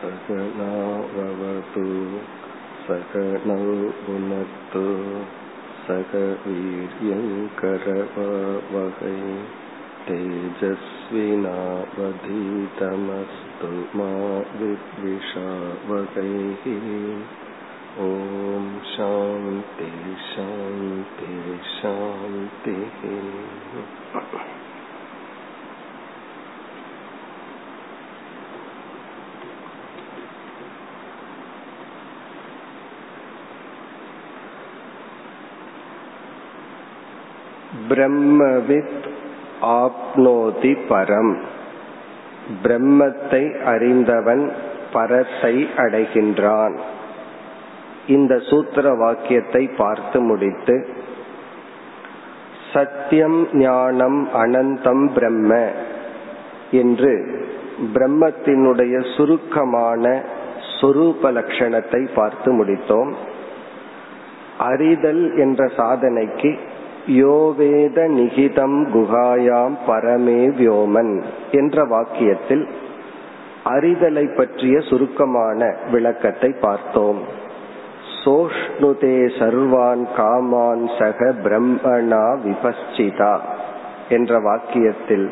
सकनावतु सकनौ भुनक्तु सक वीर्यङ्करवहै तेजस्विनावधीतमस्तु मा विद्विषावकैः ॐ शान्ति शान्ति शान्तिः பிரம்மவித் ஆப்னோதி பரம். பிரம்மத்தை அறிந்தவன் பரத்தை அடைகின்றான். இந்த சூத்திர வாக்கியத்தை பார்த்து முடித்து சத்தியம் ஞானம் அனந்தம் பிரம்ம என்று பிரம்மத்தினுடைய சுருக்கமான சொரூப லட்சணத்தை பார்த்து முடித்தோம். அறிதல் என்ற சாதனைக்கு யோவேத நிகிதம் குகாயாம் பரமே வியோமன் என்ற வாக்கியத்தில் அறிதலை பற்றிய சுருக்கமான விளக்கத்தை பார்த்தோம். சோஷ்ணுதே சர்வான் காமான் சக பிரம்மணா விபஸ்சிதா என்ற வாக்கியத்தில்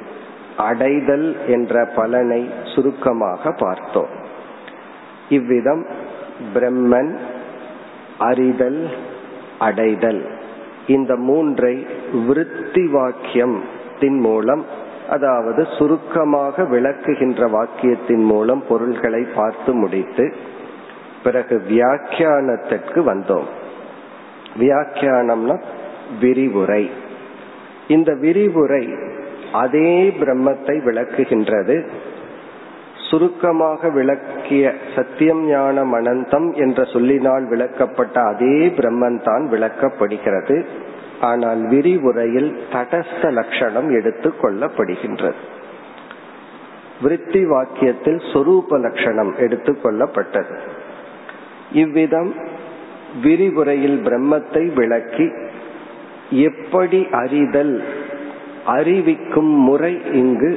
அடைதல் என்ற பலனை சுருக்கமாக பார்த்தோம். இவ்விதம் பிரம்மன் அறிதல் அடைதல். இந்த மூன்றை விருத்தி வாக்கியத்தின் மூலம் அதாவது சுருக்கமாக விளக்குகின்ற வாக்கியத்தின் மூலம் பொருள்களை பார்த்து முடித்து பிறகு வியாக்கியானத்திற்கு வந்தோம். வியாக்கியானம்னா விரிவுரை. இந்த விரிவுரை அதே பிரம்மத்தை விளக்குகின்றது. சுருக்கமாக விளக்கிய சத்தியம் ஞானம் அனந்தம் என்ற சொல்லினால் விளக்கப்பட்ட அதே பிரம்மன் தான் விளக்கப்படுகிறது. ஆனால் விரிவுரையில் தடஸ்த லட்சணம் எடுத்து கொள்ளப்படுகின்றது. விருத்தி வாக்கியத்தில் சொரூப லட்சணம் எடுத்துக்கொள்ளப்பட்டது இவ்விதம் விரிவுரையில் பிரம்மத்தை விளக்கி எப்படி அறிதல் அறிவிக்கும் முறை இங்கு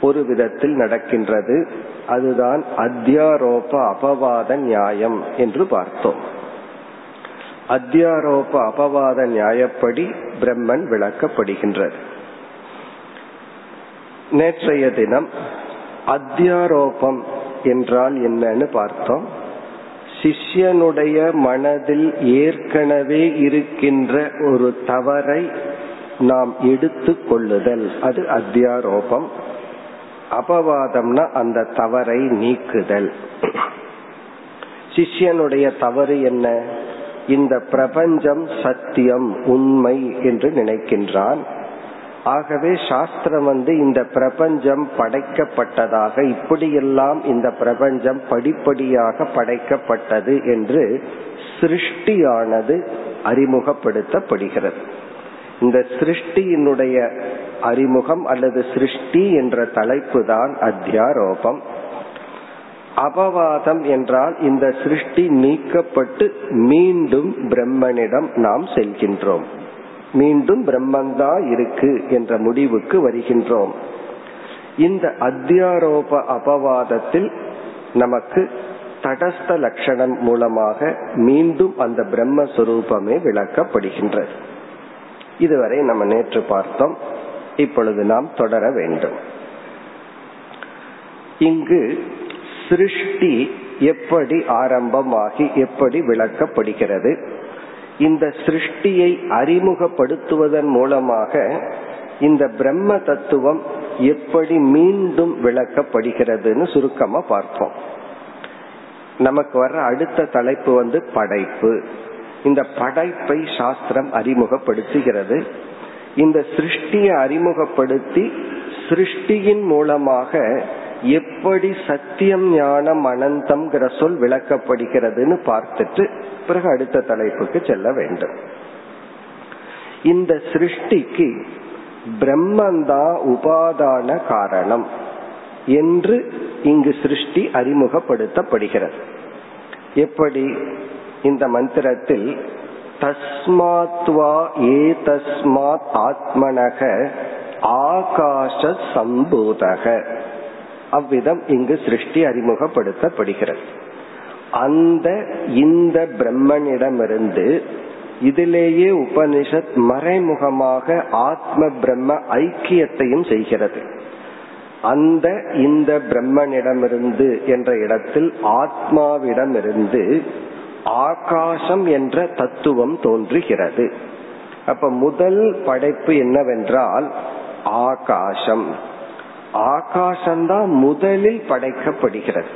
ஒரு விதத்தில் நடக்கின்றது. அதுதான் அத்தியாரோப அபவாத நியாயம் என்று பார்த்தோம். அத்தியாரோப அபவாத நியாயப்படி பிரம்மன் விளக்கப்படுகின்றது. நேற்றைய தினம் அத்தியாரோபம் என்றால் என்னன்னு பார்த்தோம். சிஷ்யனுடைய மனதில் ஏற்கனவே இருக்கின்ற ஒரு தவறை நாம் எடுத்து கொள்ளுதல். அது அத்தியாரோபம். அபவாதம்னா அந்த தவறை நீக்குதல். சிஷ்யனுடைய தவறு என்ன? இந்த பிரபஞ்சம் சத்தியம் உண்மை என்று நினைக்கின்றான். ஆகவே சாஸ்திரம் வந்து இந்த பிரபஞ்சம் படைக்கப்பட்டதாக இப்படியெல்லாம் இந்த பிரபஞ்சம் படிப்படியாக படைக்கப்பட்டது என்று சிருஷ்டியானது அறிமுகப்படுத்தப்படுகிறது. இந்த சிருஷ்டியினுடைய அறிமுகம் அல்லது சிருஷ்டி என்ற தலைப்பு தான் அத்தியாரோபம். அபவாதம் என்றால் இந்த சிருஷ்டி நீக்கப்பட்டு மீண்டும் பிரம்மனிடம் நாம் செல்கின்றோம். மீண்டும் பிரம்மந்தான் இருக்கு என்ற முடிவுக்கு வருகின்றோம். இந்த அத்தியாரோப அபவாதத்தில் நமக்கு தடஸ்த லட்சணம் மூலமாக மீண்டும் அந்த பிரம்மஸ்வரூபமே விளக்கப்படுகின்றது. இதுவரை நம்ம நேற்று பார்த்தோம். இப்பொழுது நாம் தொடர வேண்டும். இங்கு சிருஷ்டி எப்படி ஆரம்பமாகி எப்படி விளக்கப்படுகிறது? இந்த சிருஷ்டியை அறிமுகப்படுத்துவதன் மூலமாக இந்த பிரம்ம தத்துவம் எப்படி மீண்டும் விளக்கப்படுகிறதுன்னு சுருக்கமா பார்ப்போம். நமக்கு வர்ற அடுத்த தலைப்பு வந்து படைப்பு. இந்த படைப்பை சாஸ்திரம் அறிமுகப்படுத்துகிறது. இந்த சிருஷ்டியை அறிமுகப்படுத்தி சிருஷ்டியின் மூலமாக எப்படி சத்தியம் ஞானம் அனந்தம்ங்கிற சொல் விளக்கப்படுகிறதுன்னு பார்த்துட்டு பிறகு அடுத்த தலைப்புக்கு செல்ல வேண்டும். இந்த சிருஷ்டிக்கு பிரம்மந்தா உபாதான காரணம் என்று இங்கு சிருஷ்டி அறிமுகப்படுத்தப்படுகிறது. எப்படி? இந்த மந்திரத்தில் தஸ்மாத்வா ஏ தஸ்மாத் ஆத்மனக ஆகாஷ சம்பூதக அவ்விதம் இங்கு சிருஷ்டி அறிமுகப்படுத்தப்படுகிறது. அந்த இந்த பிரம்மனிடமிருந்து இதிலேயே உபனிஷத் மறைமுகமாக ஆத்ம பிரம்ம ஐக்கியத்தையும் செய்கிறது. அந்த இந்த பிரம்மனிடமிருந்து என்ற இடத்தில் ஆத்மாவிடமிருந்து ஆகாசம் என்ற தத்துவம் தோன்றுகிறது. அப்ப முதல் படைப்பு என்னவென்றால் ஆகாசம். ஆகாசம்தான் முதலில் படைக்கப்படுகிறது.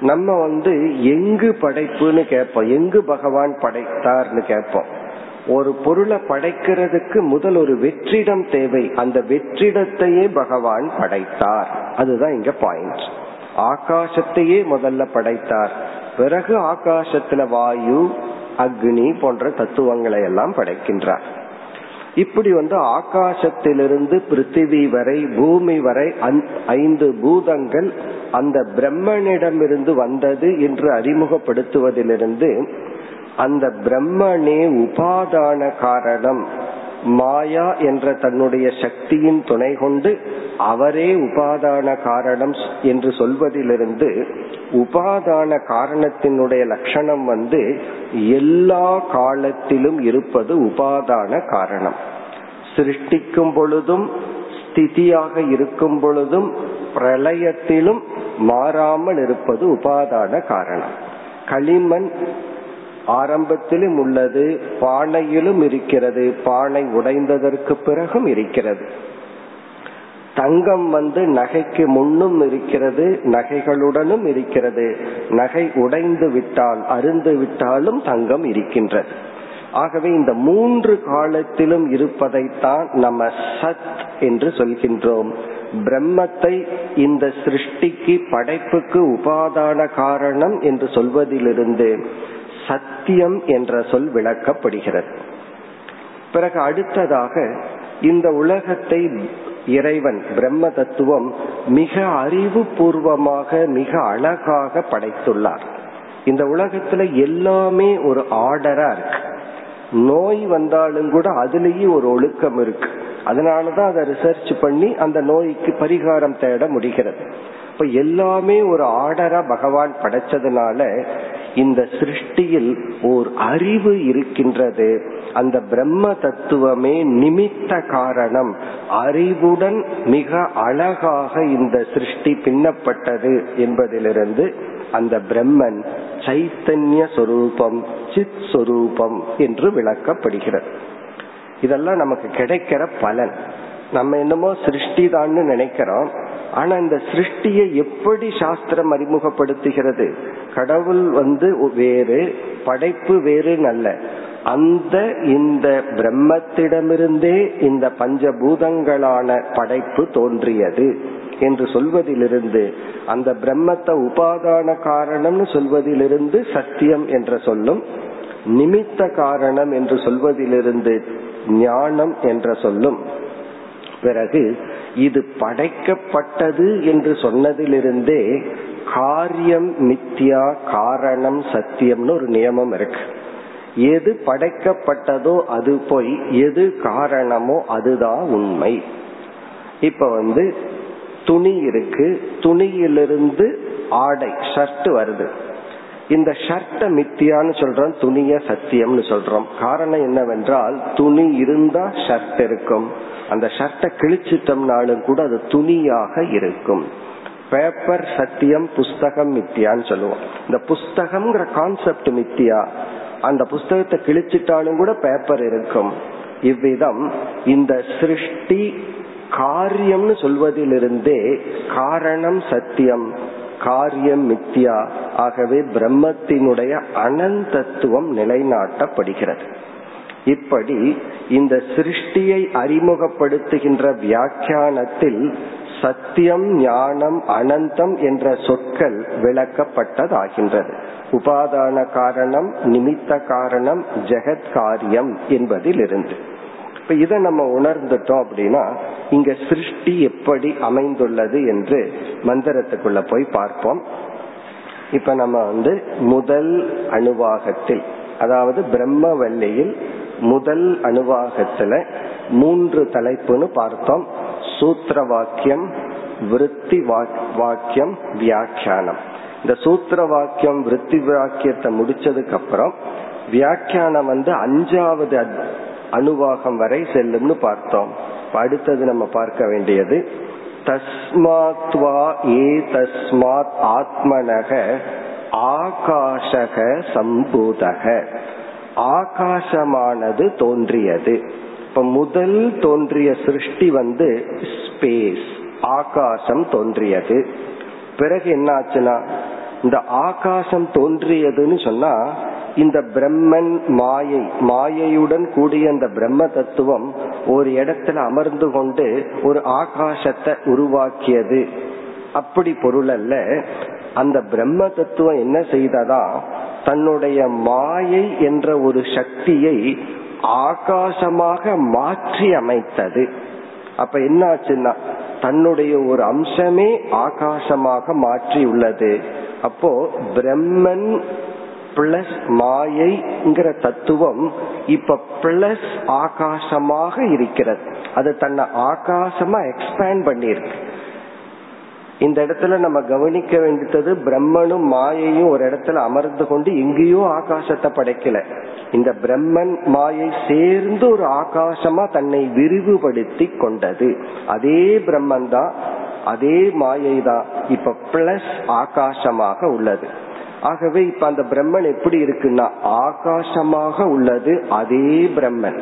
நம்ம வந்து எங்கு படைப்புன்னு கேட்போம். எங்கு பகவான் படைத்தார்னு கேட்போம். ஒரு பொருளை படைக்கிறதுக்கு முதல் ஒரு வெற்றிடம் தேவை. அந்த வெற்றிடத்தையே பகவான் படைத்தார். அதுதான் இங்க பாயிண்ட் ஆகாசத்தையே முதல்ல படைத்தார். பிறகு ஆகாசத்துல வாயு அக்னி போன்ற தத்துவங்களை எல்லாம் படைக்கின்றார். இப்படி வந்து ஆகாசத்திலிருந்து பிருத்திவி வரை பூமி வரை ஐந்து பூதங்கள் அந்த பிரம்மனிடமிருந்து வந்தது என்று அறிமுகப்படுத்துவதிலிருந்து அந்த பிரம்மனே உபாதான காரணம். மாயா என்ற தன்னுடைய சக்தியின் துணை கொண்டு அவரே உபாதான காரணம் என்று சொல்வதிலிருந்து உபாதான காரணத்தினுடைய லட்சணம் வந்து எல்லா காலத்திலும் இருப்பது உபாதான காரணம். சிருஷ்டிக்கும் பொழுதும் ஸ்திதியாக இருக்கும் பொழுதும் பிரளயத்திலும் மாறாமல் இருப்பது உபாதான காரணம். களிமண் ஆரம்பத்திலும் உள்ளது பானையிலும் இருக்கிறது பானை உடைந்ததற்கு பிறகும் இருக்கிறது. தங்கம் வந்து நகைக்கு முன்னும் இருக்கிறது நகைகளுடனும் இருக்கிறது. நகை உடைந்து விட்டால் அருந்து விட்டாலும் தங்கம் இருக்கின்றது. ஆகவே இந்த மூன்று காலத்திலும் இருப்பதைத்தான் நம்ம சத் என்று சொல்கின்றோம். பிரம்மத்தை இந்த சிருஷ்டிக்கு படைப்புக்கு உபாதான காரணம் என்று சொல்வதிலிருந்து சத்தியம் என்ற சொல் விளக்கப்படுகிறது. பிறகு அடுத்ததாக இந்த உலகத்தை இறைவன் பிரம்ம தத்துவம் மிக அறிவு பூர்வமாக மிக அழகாக படைத்துள்ளார். இந்த உலகத்துல எல்லாமே ஒரு ஆர்டரா இருக்கு. நோய் வந்தாலும் கூட அதுலேயே ஒரு ஒழுக்கம் இருக்கு. அதனாலதான் அதை ரிசர்ச் பண்ணி அந்த நோய்க்கு பரிகாரம் தேட முடிகிறது. இப்ப எல்லாமே ஒரு ஆர்டரா பகவான் படைச்சதுனால இந்த சிருஷ்டியில் ஓர் அறிவு இருக்கின்றது. அந்த பிரம்ம தத்துவமே நிமித்த காரணம். அறிவுடன் மிக அழகாக இந்த சிருஷ்டி பின்னப்பட்டது என்பதிலிருந்து அந்த பிரம்மன் சைத்தன்ய சொரூபம் சித் சொரூபம் என்று விளக்கப்படுகிறது. இதெல்லாம் நமக்கு கிடைக்கிற பலன். நம்ம என்னமோ சிருஷ்டி தான் நினைக்கிறோம். ஆனா இந்த சிருஷ்டியை எப்படி சாஸ்திரம் அறிமுகப்படுத்துகிறது? கடவுள் வந்து வேறு படைப்பு வேறு நல்ல. அந்த இந்த பிரம்மத்திடமிருந்தே இந்த பஞ்சபூதங்களான படைப்பு தோன்றியது என்று சொல்வதிலிருந்து அந்த பிரம்மத்தை உபாதான காரணம்னு சொல்வதிலிருந்து சத்தியம் என்ற சொல்லும் நிமித்த காரணம் என்று சொல்வதிலிருந்து ஞானம் என்ற சொல்லும். பிறகு இது படைக்கப்பட்டது என்று சொன்னதிலிருந்தே காரியம் மித்தியா காரணம் சத்தியம்னு ஒரு நியமம் இருக்கு. எது படைக்கப்பட்டதோ அது போய் எது காரணமோ அதுதான் உண்மை. இப்ப வந்து துணி இருக்கு. துணியிலிருந்து ஆடை ஷர்ட் வருது. இந்த ஷர்ட்ட மித்தியான்னு சொல்றோம் துணிய சத்தியம்னு சொல்றோம். காரணம் என்னவென்றால் துணி இருந்தா ஷர்ட் இருக்கும். அந்த ஷர்ட்டை கிழிச்சிட்டோம்னாலும் கூட அது துணியாக இருக்கும். பேப்பர் சத்தியம் புஸ்தகம் மித்தியான்னு சொல்லுவோம். இந்த புஸ்தகம்ங்கிற கான்செப்ட் மித்தியா அந்த புஸ்தகத்தை கிழிச்சிட்டாலும் கூட பேப்பர் இருக்கும். இவ்விதம் இந்த சிருஷ்டி காரியம்னு சொல்வதிலிருந்தே காரணம் சத்தியம் காரியம் மித்தியா ஆகவே பிரம்மத்தினுடைய அனந்தத்துவம் நிலைநாட்டப்படுகிறது. இப்படி இந்த சிருஷ்டியை அறிமுகப்படுத்துகின்ற வியாக்கியானத்தில் சத்தியம் ஞானம் அனந்தம் என்ற சொற்கள் விளக்கப்பட்டதாகின்றது. உபாதான காரணம் நிமித்த காரணம் ஜெகத் காரியம் என்பதில் இருந்து இப்ப இதை நம்ம உணர்ந்துட்டோம் அப்படின்னா இங்க சிருஷ்டி எப்படி அமைந்துள்ளது என்று மந்திரத்துக்குள்ள போய் பார்ப்போம். இப்ப நம்ம வந்து முதல் அணுவாகத்தில் அதாவது பிரம்மவல்லியில் முதல் அணுவாகத்துல மூன்று தலைப்புன்னு பார்த்தோம். சூத்திர வாக்கியம் விருத்தி வாக்கியம் வியாக்கியானம். இந்த சூத்திர வாக்கியம் விருத்தி வாக்கியத்தை முடிச்சதுக்கு அப்புறம் வியாக்கியானம் வந்து அஞ்சாவது அணுவாகம் வரை செல்லும்னு பார்த்தோம். அடுத்தது நம்ம பார்க்க வேண்டியது தஸ்மாத்வா ஏ தஸ்மாத் ஆத்மனக ஆகாஷக சம்பூதக. ஆகாசமானது தோன்றியது. இப்ப முதல் தோன்றிய சிருஷ்டி வந்து ஸ்பேஸ் ஆகாசம் தோன்றியது. பிறகு என்ன ஆச்சுன்னா இந்த ஆகாசம் தோன்றியதுன்னு சொன்னா இந்த பிரம்மன் மாயை மாயையுடன் கூடிய அந்த பிரம்ம தத்துவம் ஒரு இடத்துல அமர்ந்து கொண்டு ஒரு ஆகாசத்தை உருவாக்கியது. அப்படி பொருள் அல்ல அந்த பிரம்ம தத்துவம் என்ன செய்ததா? தன்னுடைய மாயை என்ற ஒரு சக்தியை ஆகாசமாக மாற்றி அமைத்தது. அப்ப என்ன ஆச்சுன்னா தன்னுடைய ஒரு அம்சமே ஆகாசமாக மாற்றி உள்ளது அப்போ பிரம்மன் பிளஸ் மாயைங்கிற தத்துவம் இப்ப பிளஸ் ஆகாசமாக இருக்கிறது. அது தன்னை ஆகாசமா எக்ஸ்பேண்ட் பண்ணிருக்கு இந்த இடத்துல நம்ம கவனிக்க வேண்டியது பிரம்மனும் மாயையும் ஒரு இடத்துல அமர்ந்து கொண்டு எங்கேயோ ஆகாசத்தை படைக்கல. இந்த பிரம்மன் மாயை சேர்ந்து ஒரு ஆகாசமா தன்னை விரிவுபடுத்தி கொண்டது. அதே பிரம்மன் தான் அதே மாயை தான். இப்ப பிளஸ் ஆகாசமாக உள்ளது. ஆகவே இப்ப அந்த பிரம்மன் எப்படி இருக்குன்னா ஆகாசமாக உள்ளது அதே பிரம்மன்.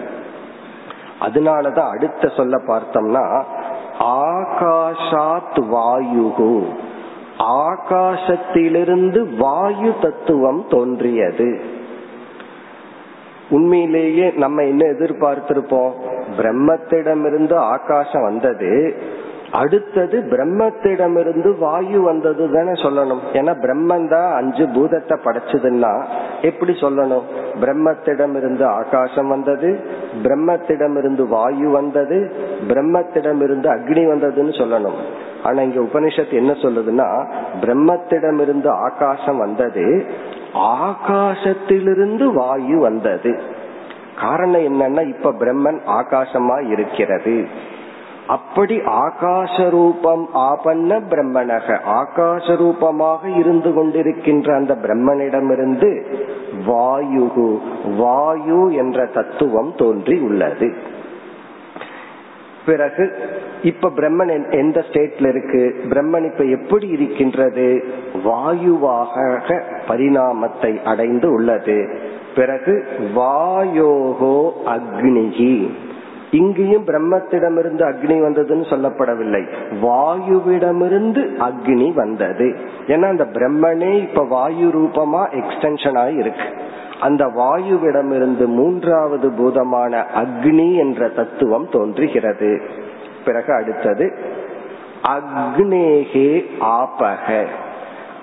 அதனாலதான் அடுத்த சொல்ல பார்த்தோம்னா ஆகாஷாத் வாயுகு ஆகாசத்திலிருந்து வாயு தத்துவம் தோன்றியது. உண்மையிலேயே நம்ம என்ன எதிர்பார்த்திருப்போம்? பிரம்மத்திடமிருந்து ஆகாசம் வந்தது அடுத்தது பிரம்மத்திடமிருந்து வாயு வந்தது தானே சொல்லணும். ஏன்னா பிரம்மன் தான் அஞ்சு பூதத்தை படைச்சதுன்னா எப்படி சொல்லணும்? பிரம்மத்திடமிருந்து ஆகாசம் வந்தது பிரம்மத்திடமிருந்து வாயு வந்தது பிரம்மத்திடமிருந்து அக்னி வந்ததுன்னு சொல்லணும். ஆனா இங்க உபனிஷத்து என்ன சொல்லுதுன்னா பிரம்மத்திடமிருந்து ஆகாசம் வந்தது ஆகாசத்திலிருந்து வாயு வந்தது. காரணம் என்னன்னா இப்ப பிரம்மன் ஆகாசமா இருக்கிறது. அப்படி ஆகாச ரூபம் ஆபன்ன பிரம்மனக. ஆகாச ரூபமாக இருந்து கொண்டிருக்கின்ற அந்த பிரம்மனிடமிருந்து வாயு வாயு என்ற தத்துவம் தோன்றி உள்ளது. பிறகு இப்ப பிரம்மன் எந்த ஸ்டேட்ல இருக்கு? பிரம்மன் இப்ப எப்படி இருக்கின்றது? வாயுவாக பரிணாமத்தை அடைந்து உள்ளது. பிறகு வாயோகோ அக்னிகி. இங்கேயும் பிரம்மத்திடமிருந்து அக்னி வந்ததுன்னு சொல்லப்படவில்லை. வாயுவிடமிருந்து அக்னி வந்தது. ஏன்னா அந்த பிரம்மனே இப்ப வாயு ரூபமா எக்ஸ்டென்ஷன் ஆகி இருக்கு. அந்த வாயுவிடமிருந்து மூன்றாவது பூதமான அக்னி என்ற தத்துவம் தோன்றுகிறது. பிறகு அடுத்தது அக்னேகே ஆபக.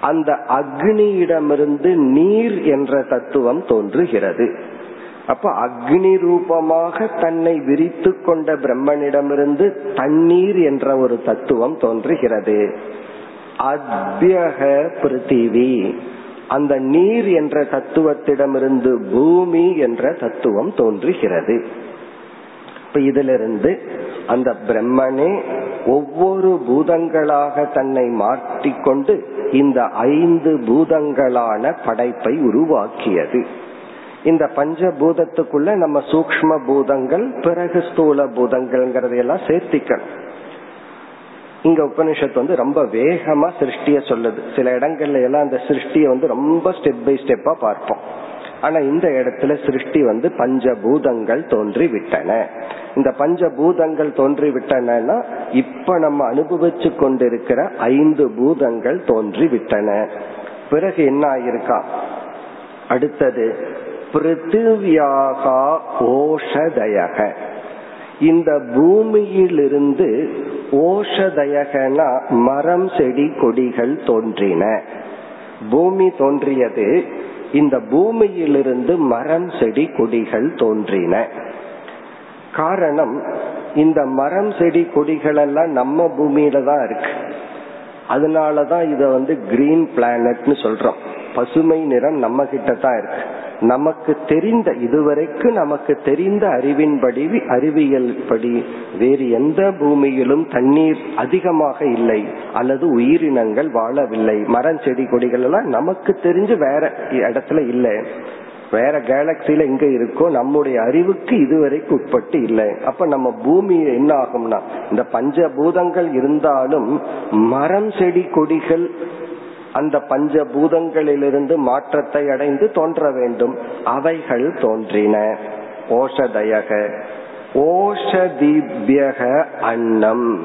அந்த அக்னியிடமிருந்து நீர் என்ற தத்துவம் தோன்றுகிறது. அப்ப அக்னி ரூபமாக தன்னை விரித்து கொண்ட பிரம்மனிடமிருந்து தண்ணீர் என்ற ஒரு தத்துவம் தோன்றுகிறது. அத்யக பிருத்திவி. அந்த நீர் என்ற தத்துவத்திடமிருந்து பூமி என்ற தத்துவம் தோன்றுகிறது. இப்ப இதிலிருந்து அந்த பிரம்மனே ஒவ்வொரு பூதங்களாக தன்னை மாற்றிக்கொண்டு இந்த ஐந்து பூதங்களான படைப்பை உருவாக்கியது. இந்த பஞ்சபூதத்துக்குள்ள நம்ம சூக்ம பூதங்கள் பிறகு ஸ்தூல பூதங்கள்ங்கிறதையெல்லாம் சேர்த்திக்கணும். இங்க உபனிஷத்து வந்து ரொம்ப வேகமா சிருஷ்டிய சொல்லுது. சில இடங்கள்ல எல்லாம் அந்த சிருஷ்டிய வந்து ரொம்ப ஸ்டெப் பை ஸ்டெப்பா பார்ப்போம். ஆனா இந்த இடத்துல சிருஷ்டி வந்து பஞ்சபூதங்கள் தோன்றி விட்டன இந்த பஞ்சபூதங்கள் தோன்றி விட்டனன்னா இப்ப நம்ம அனுபவிச்சு கொண்டிருக்கிற ஐந்து பூதங்கள் தோன்றி விட்டன பிறகு என்ன ஆயிருக்கா? அடுத்தது பிருத்திவியாகா ஓஷதயக. இந்த பூமியிலிருந்து ஓஷதயகனா மரம் செடி கொடிகள் தோன்றின. பூமி தோன்றியது இந்த பூமியிலிருந்து மரம் செடி கொடிகள் தோன்றின. காரணம் இந்த மரம் செடி கொடிகள் எல்லாம் நம்ம பூமியில தான் இருக்கு. அதனாலதான் இத வந்து கிரீன் பிளானட்னு சொல்றோம். பசுமை நிறம் நம்ம கிட்ட தான் இருக்கு. நமக்கு தெரிந்த இதுவரைக்கு நமக்கு தெரிந்த அறிவின்படி அறிவியல் படி வேறு எந்த பூமியிலும் தண்ணீர் அதிகமாக இல்லை அல்லது உயிரினங்கள் வாழவில்லை. மரம் செடி கொடிகள் எல்லாம் நமக்கு தெரிஞ்சு வேற இடத்துல இல்லை. வேற கேலக்சில எங்க இருக்கோ நம்முடைய அறிவுக்கு இதுவரைக்கும் உட்பட்டு இல்லை. அப்ப நம்ம பூமி என்ன ஆகும்னா இந்த பஞ்சபூதங்கள் இருந்தாலும் மரம் செடி கொடிகள் அந்த பஞ்ச பூதங்களிலிருந்து மாற்றத்தை அடைந்து தோன்ற வேண்டும். அவைகள் தோன்றின. ஓஷதயக. ஓஷதீபியக அன்னம்.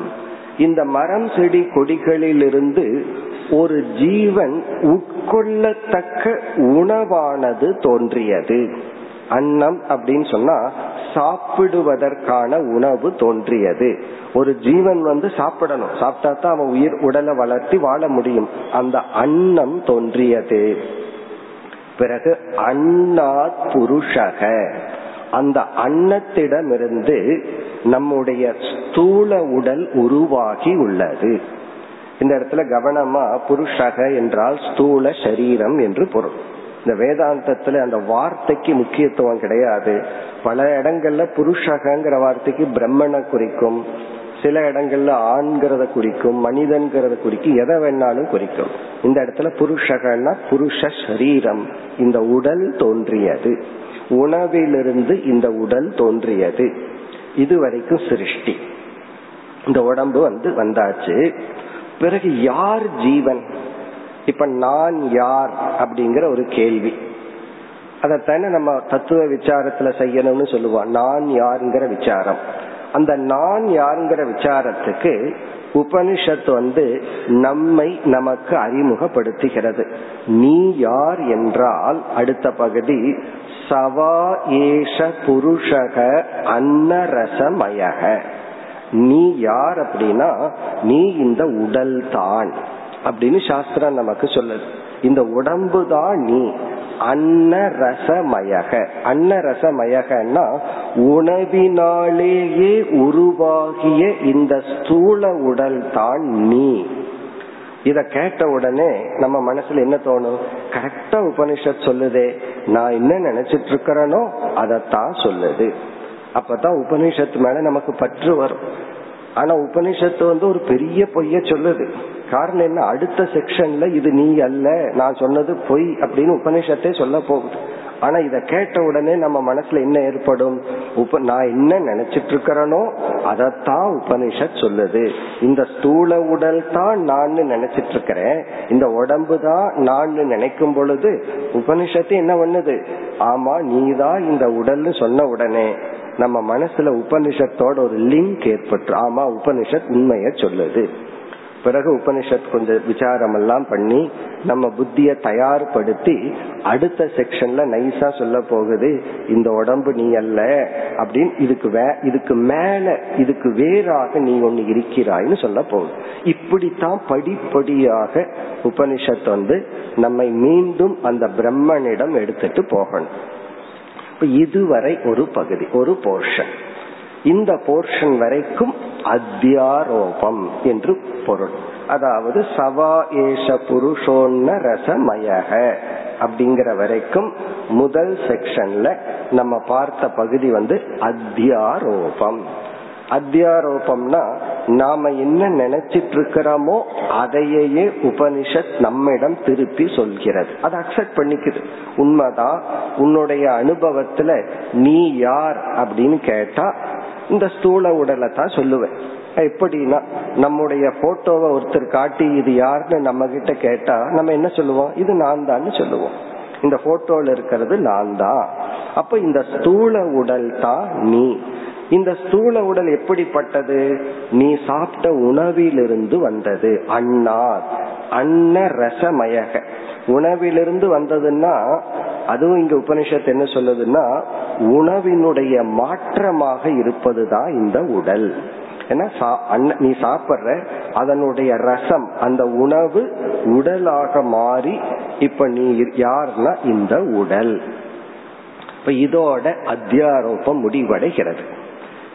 இந்த மரம் செடி கொடிகளிலிருந்து ஒரு ஜீவன் உட்கொள்ளத்தக்க உணவானது தோன்றியது. அன்னம் அப்படின்னு சொன்னா சாப்பிடுவதற்கான உணவு தோன்றியது. ஒரு ஜீவன் வந்து சாப்பிடணும். சாப்பிட்டா தான் அவன் உயிர் உடலை வளர்த்தி வாழ முடியும். அந்த அன்னம் தோன்றியது. பிறகு அண்ணா புருஷக அந்த அன்னத்திடமிருந்து நம்முடைய ஸ்தூல உடல் உருவாகி உள்ளது. இந்த இடத்துல கவனமா புருஷக என்றால் ஸ்தூல சரீரம் என்று பொருள். இந்த வேதாந்தத்துல அந்த வார்த்தைக்கு முக்கியத்துவம் கிடையாது. பல இடங்கள்ல புருஷகங்கிற வார்த்தைக்கு பிரம்மனை குறிக்கும் சில இடங்கள்ல ஆண்கிறத குறிக்கும் மனிதன்கிறத குறிக்கும் எதை வேணாலும் குறிக்கும். இந்த இடத்துல புருஷகன்னா புருஷ சரீரம் இந்த உடல் தோன்றியது. உணவிலிருந்து இந்த உடல் தோன்றியது. இது வரைக்கும் சிருஷ்டி. இந்த உடம்பு வந்து வந்தாச்சு. பிறகு யார் ஜீவன்? இப்ப நான் யார் அப்படிங்கிற ஒரு கேள்வி. அதைத்தானே நம்ம தத்துவ விசாரத்துல செய்யணும்னு சொல்லுவோம். நான் யாருங்கிற விசாரம். அந்த நான் யாருங்கிற விசாரத்துக்கு உபனிஷத் வந்து நம்மை நமக்கு அறிமுகப்படுத்துகிறது. நீ யார் என்றால் அடுத்த பகுதி சவா ஏஷ புருஷக அன்னரசமயக. நீ யார் அப்படின்னா நீ இந்த உடல் தான். அப்படின்னு சாஸ்திரம் நமக்கு சொல்லுது. இந்த உடம்பு தான் நீ. அன்னரசமயக. அன்னரசமயகன்னா உணவினாலேயே உருவாகிய இந்த ஸ்தூல உடல் தான் நீ. இத கேட்ட உடனே நம்ம மனசுல என்ன தோணும்? கரெக்டா உபனிஷத் சொல்லுதே. நான் என்ன நினைச்சிட்டு இருக்கிறேனோ அதத்தான் சொல்லுது. அப்பதான் உபனிஷத்து மேல நமக்கு பற்று வரும். ஆனா உபனிஷத்து வந்து ஒரு பெரிய பொய்ய சொல்லுது. காரணம் என்ன? அடுத்த செக்ஷன்ல இது நீ அல்ல நான் சொன்னது பொய் அப்படின்னு உபனிஷத்தே சொல்ல போகுது. ஆனா இத கேட்ட உடனே நம்ம மனசுல என்ன ஏற்படும்? உப நான் என்ன நினைச்சிட்டு இருக்கிறனோ அதத்தான் உபனிஷத் சொல்லுது. இந்த ஸ்தூல உடல் தான் நான் நினைச்சிட்டு இருக்கிறேன். இந்த உடம்பு தான் நான் நினைக்கும் பொழுது உபனிஷத்து என்ன பண்ணுது? ஆமா நீதான் இந்த உடல்னு சொன்ன உடனே நம்ம மனசுல உபனிஷத்தோட ஒரு லிங்க் ஏற்பட்டு ஆமா உபனிஷத் உண்மைய சொல்லுது. பிறகு உபனிஷத் கொஞ்சம் விசாரம் எல்லாம் பண்ணி நம்ம புத்திய தயார்படுத்தி அடுத்த செக்ஷன்ல நைஸா சொல்ல போகுது இந்த உடம்பு நீ அல்ல அப்படின்னு இதுக்கு வே இதுக்கு மேல இதுக்கு வேறாக நீ ஒண்ணு இருக்கிறாய்னு சொல்ல போகுது. இப்படித்தான் படிப்படியாக உபனிஷத் வந்து நம்மை மீண்டும் அந்த பிரம்மனிடம் எடுத்துட்டு போகணும். இதுவரை ஒரு பகுதி ஒரு போர்ஷன் இந்த போர்ஷன் வரைக்கும் அத்தியாரோபம் என்று பொருள். அதாவது சவா ஏஷ புருஷோன்ன ரசமயக அப்படிங்கிற வரைக்கும் முதல் செக்ஷன்ல நம்ம பார்த்த பகுதி வந்து அத்தியாரோபம். அத்தியாரோபம்னா நாம என்ன நினைச்சிட்டு இருக்கிறோமோ அதையே உபனிஷத் நம்மிடம் திருப்பி சொல்கிறது. அதை அக்செப்ட் பண்ணிக்குது. உண்மைதான் உன்னுடைய அனுபவத்துல நீ யார் அப்படின்னு கேட்டா இந்த ஸ்தூல உடலை தான் சொல்லுவேன். எப்படின்னா நம்முடைய போட்டோவை ஒருத்தர் காட்டி இது யாருன்னு நம்ம கிட்ட கேட்டா நம்ம என்ன சொல்லுவோம்? இது நான் தான் சொல்லுவோம். இந்த போட்டோல இருக்கிறது நான் தான். அப்ப இந்த ஸ்தூல உடல் தான் நீ. இந்த ஸ்தூல உடல் எப்படிப்பட்டது? நீ சாப்பிட்ட உணவிலிருந்து வந்தது. அண்ணார் அன்ன ரசமயக. உணவிலிருந்து வந்ததுன்னா அதுவும் இங்க உபனிஷத்து என்ன சொல்லுதுன்னா உணவினுடைய மாற்றமாக இருப்பதுதான் இந்த உடல். ஏன்னா நீ சாப்பிடுற அதனுடைய ரசம் அந்த உணவு உடலாக மாறி இப்ப நீ யார்னா இந்த உடல். இப்ப இதோட அத்தியாரோபம் முடிவடைகிறது.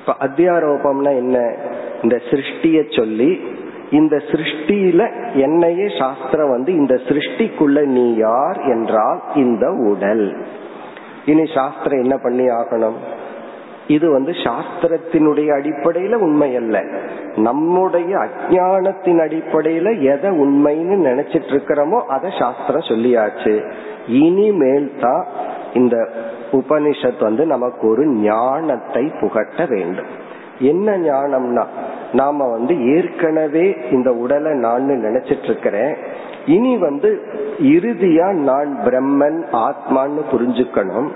இப்ப அத்தியாரோபம்னா என்ன? இந்த சிருஷ்டிய சொல்லி இந்த சிருஷ்டியில என்னையே சாஸ்திரம் வந்து இந்த சிருஷ்டிக்குள்ள நீ யார் என்றால் இந்த உடல். இனி சாஸ்திரம் என்ன பண்ணி ஆகணும்? இது வந்து சாஸ்திரத்தினுடைய அடிப்படையில உண்மை அல்ல. நம்முடைய அஜானத்தின் அடிப்படையில எதை உண்மைன்னு நினைச்சிட்டு இருக்கிறோமோ அதை சாஸ்திரம் சொல்லியாச்சு. இனிமேல் தான் இந்த உபனிஷத் வந்து நமக்கு ஒரு ஞானத்தை புகட்ட வேண்டும். என்ன ஞானம்னா நாம வந்து ஏற்கனவே இந்த உடலை நான் நினைச்சிட்டு இருக்கிறேன் இனி வந்து இறுதியா நான் பிரம்மன் ஆத்மான்னு புரிஞ்சுக்கணும்.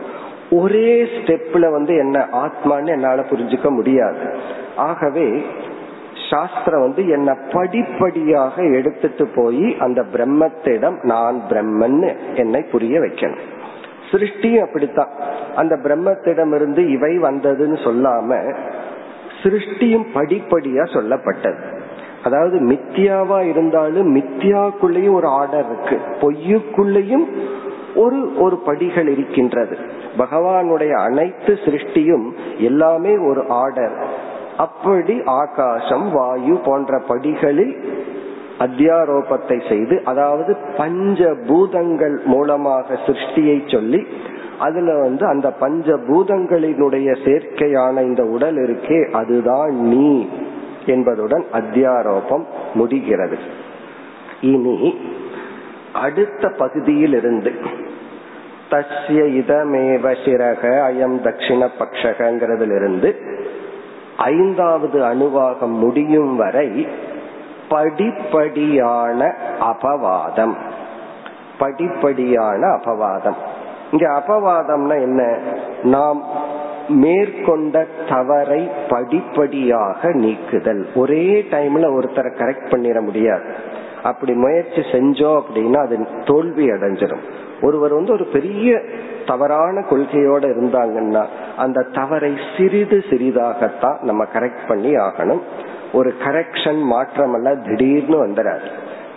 ஒரே ஸ்டெப்ல வந்து என்ன ஆத்மான்னு என்னால புரிஞ்சுக்க முடியாது. ஆகவே சாஸ்திரம் வந்து என்ன படிப்படியாக எடுத்துட்டு போய் அந்த பிரம்மத்திடம் நான் பிரம்மன்னு என்னை புரிய வைக்கணும். சிருஷ்டியும் அப்படித்தான். அந்த பிரம்மத்திடம் இருந்து இவை வந்ததுன்னு சொல்லாம சிருஷ்டியும் படிப்படியா சொல்லப்பட்டது. அதாவது மித்தியாவா இருந்தாலும் மித்தியாக்குள்ளேயும் ஒரு ஆர்டர் இருக்கு. பொய்யுக்குள்ளேயும் ஒரு ஒரு படிகள் இருக்கின்றது. பகவானுடைய அனைத்து சிருஷ்டியும் எல்லாமே ஒரு ஆர்டர் அப்படி ஆகாசம் வாயு போன்ற படிகளில் அத்தியாரோபத்தை செய்து அதாவது பஞ்ச பூதங்கள் மூலமாக சிருஷ்டியை சொல்லி அதுல வந்து அந்த பஞ்ச பூதங்களினுடைய சேர்க்கையான இந்த உடல் இருக்கே அதுதான் நீ என்பதுடன் அத்தியாரோபம் முடிகிறது. இனி அடுத்த பகுதியில் இருந்து தஸ்ய இதமேவ சிறக அயம் தட்சிண பக்ஷகங்கிறதிலிருந்து ஐந்தாவது அணுவாகம் முடியும் வரை படிப்படியான அபவாதம். படிப்படியான அபவாதம். இங்க அபவாதம்னா என்ன? நாம் மேற்கொண்ட தவறை படிப்படியாக நீக்குதல். ஒரே டைம்ல ஒருத்தரை கரெக்ட் பண்ணிட முடியாது. அப்படி முயற்சி செஞ்சோம் அப்படின்னா அது தோல்வி அடைஞ்சிடும் ஒருவர் வந்து ஒரு பெரிய தவறான கொள்கையோட இருந்தாங்கன்னா அந்த தவறை சிறிது சிறிதாகத்தான் நம்ம கரெக்ட் பண்ணி ஆகணும். ஒரு கரெக்ஷன் மாற்றம் எல்லாம் திடீர்னு வந்துடாது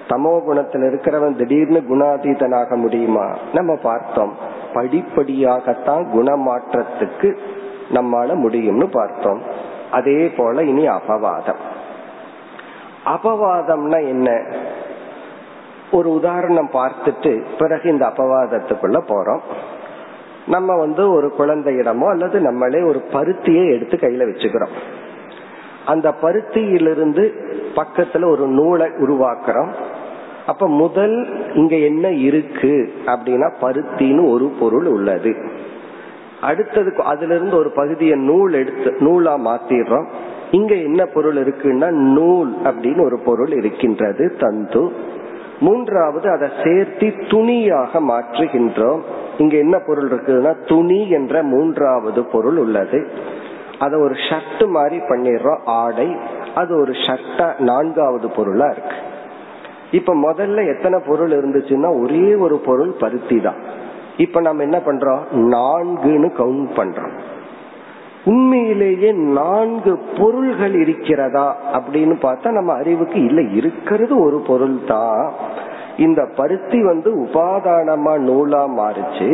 தமோ குணத்தில் இருக்கிறவன் திடீர்னு குணாதீதனாக முடியுமா? நம்ம பார்த்தோம். படிப்படியாகத்தான் குணமாற்றத்துக்கு நம்மால முடியும்னு பார்த்தோம். அதே போல இனி அபவாதம். அபவாதம்னா என்ன? ஒரு உதாரணம் பார்த்துட்டு பிறகு இந்த அபவாதத்துக்குள்ள போறோம். நம்ம வந்து ஒரு குழந்தையிடமோ அல்லது நம்மளே ஒரு பருத்தியை எடுத்து கையில வச்சுக்கிறோம். அந்த பருத்தியிலிருந்து பக்கத்துல ஒரு நூலை உருவாக்குறோம். அப்ப முதல் இங்க என்ன இருக்கு அப்படின்னா பருத்தின்னு ஒரு பொருள் உள்ளது. அடுத்ததுக்கு அதுல இருந்து ஒரு பகுதியை நூல் எடுத்து நூலா மாத்திடுறோம். இங்க என்ன பொருள் இருக்குன்னா நூல் அப்படின்னு ஒரு பொருள் இருக்கின்றது தந்து. மூன்றாவது அதை சேர்த்து துணியாக மாற்றுகின்றோம். இங்க என்ன பொருள் இருக்குதுன்னா துணி என்ற மூன்றாவது பொருள் உள்ளது. அதை ஒரு ஷர்ட் மாதிரி பண்ணிடுறோம் ஆடை. அது ஒரு ஷர்ட்டா நான்காவது பொருளா இருக்கு. இப்ப முதல்ல எத்தனை பொருள் இருந்துச்சுன்னா ஒரே ஒரு பொருள் பருத்தி தான். இப்ப நம்ம என்ன பண்றோம்? நான்குன்னு கவுண்ட் பண்றோம். உண்மையிலேயே நான்கு பொருள்கள் இருக்கிறதா அப்படின்னு பார்த்தா நம்ம அறிவுக்கு இல்ல இருக்கிறது ஒரு பொருள் தான். இந்த பருத்தி வந்து உபாதானமா நூலா மாறுச்சு.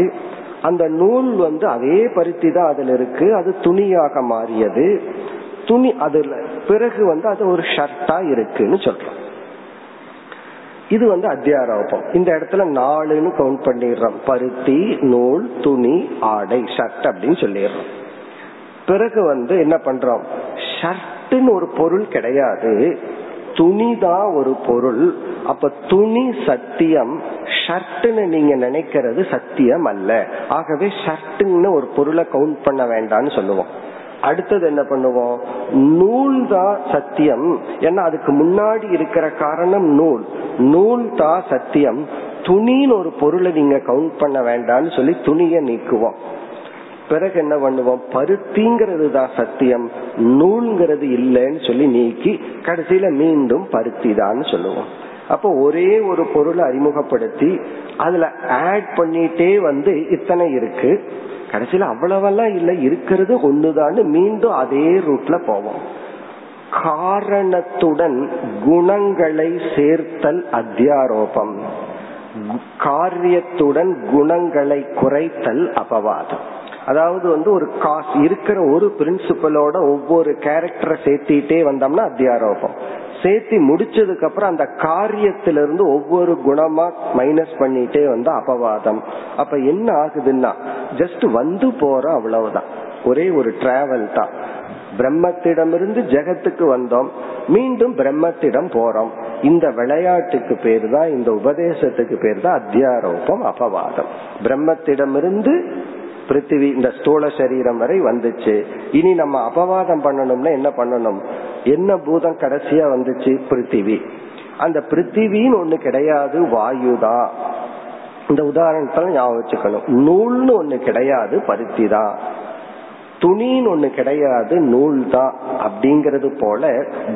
அந்த நூல் வந்து அதே பருத்தி தான் அதுல இருக்கு. அது துணியாக மாறியது. துணி அதுல பிறகு வந்து அது ஒரு ஷர்ட்டா இருக்குன்னு சொல்றோம். இது வந்து அத்தியாரோபம். இந்த இடத்துல நாலுன்னு கவுண்ட் பண்ணிடுறோம். பருத்தி நூல் துணி ஆடை ஷர்ட் அப்படின்னு சொல்லிடுறோம். பிறகு வந்து என்ன பண்றோம்? ஷர்ட்னு ஒரு பொருள் கிடையாது. துணிதான் ஒரு பொருள். அப்ப துணி சத்தியம் ஷர்ட்னு நீங்க நினைக்கிறது சத்தியம் அல்ல. ஆகவே ஷர்ட்னு ஒரு பொருளை கவுண்ட் பண்ண வேண்டாம்னு சொல்லுவோம். அடுத்தது என்ன பண்ணுவோம்? நூல் தான் சத்தியம். ஏன்னா அதுக்கு முன்னாடி இருக்கிற காரணம் நூல். நூல் தான் சத்தியம். துணின்னு ஒரு பொருளை நீங்க கவுண்ட் பண்ண வேண்டாம்னு சொல்லி துணியை நீக்குவோம். பிறகு என்ன பண்ணுவோம்? பருத்திங்கிறது தான் சத்தியம். நூல்ங்கிறது இல்லைன்னு சொல்லி நீக்கி கடைசியில மீண்டும் பருத்தி தான் சொல்லுவோம். அப்போ ஒரே ஒரு பொருளை அறிமுகப்படுத்தி அதுல ஆட் பண்ணிட்டே வந்து இத்தனை இருக்கு. கடைசியில அவ்வளவெல்லாம் இல்லை இருக்கிறது ஒண்ணுதான் மீண்டும் அதே ரூட்ல போவோம். காரணத்துடன் குணங்களை சேர்த்தல் அத்தியாரோபம். காரியத்துடன் குணங்களை குறைத்தல் அபவாதம். அதாவது வந்து ஒரு காஸ் இருக்கிற ஒரு பிரின்சிபலோட ஒவ்வொரு கேரக்டரை சேர்த்திட்டே வந்தோம்னா அத்தியாரோபம். சேர்த்தி முடிச்சதுக்கு அப்புறம் அந்த காரியத்திலிருந்து ஒவ்வொரு குணமா மைனஸ் பண்ணிட்டே வந்து அபவாதம். அப்ப என்ன ஆகுதுன்னா ஜஸ்ட் வந்து போற அவ்வளவுதான். ஒரே ஒரு டிராவல் தான். பிரம்மத்திடமிருந்து ஜெகத்துக்கு வந்தோம். மீண்டும் பிரம்மத்திடம் போறோம். இந்த விளையாட்டுக்கு பேர் தான் இந்த உபதேசத்துக்கு பேர் தான் அத்தியாரோபம் அபவாதம். பிரம்மத்திடமிருந்து பிருத்திவி இந்த ஸ்தூல சரீரம் வரை வந்துச்சு. இனி நம்ம அபவாதம் பண்ணணும்னா என்ன பண்ணணும்? என்ன பூதம் கடைசியா வந்துச்சு? பிருத்திவி. அந்த பிருத்திவின்னு ஒண்ணு கிடையாது வாயுதான் இந்த உதாரணத்துல ஞாபகம் வச்சுக்கணும். நூல்னு ஒண்ணு கிடையாது பருத்தி தான் துணின்னு ஒண்ணு கிடையாது நூல் தான் அப்படிங்கறது போல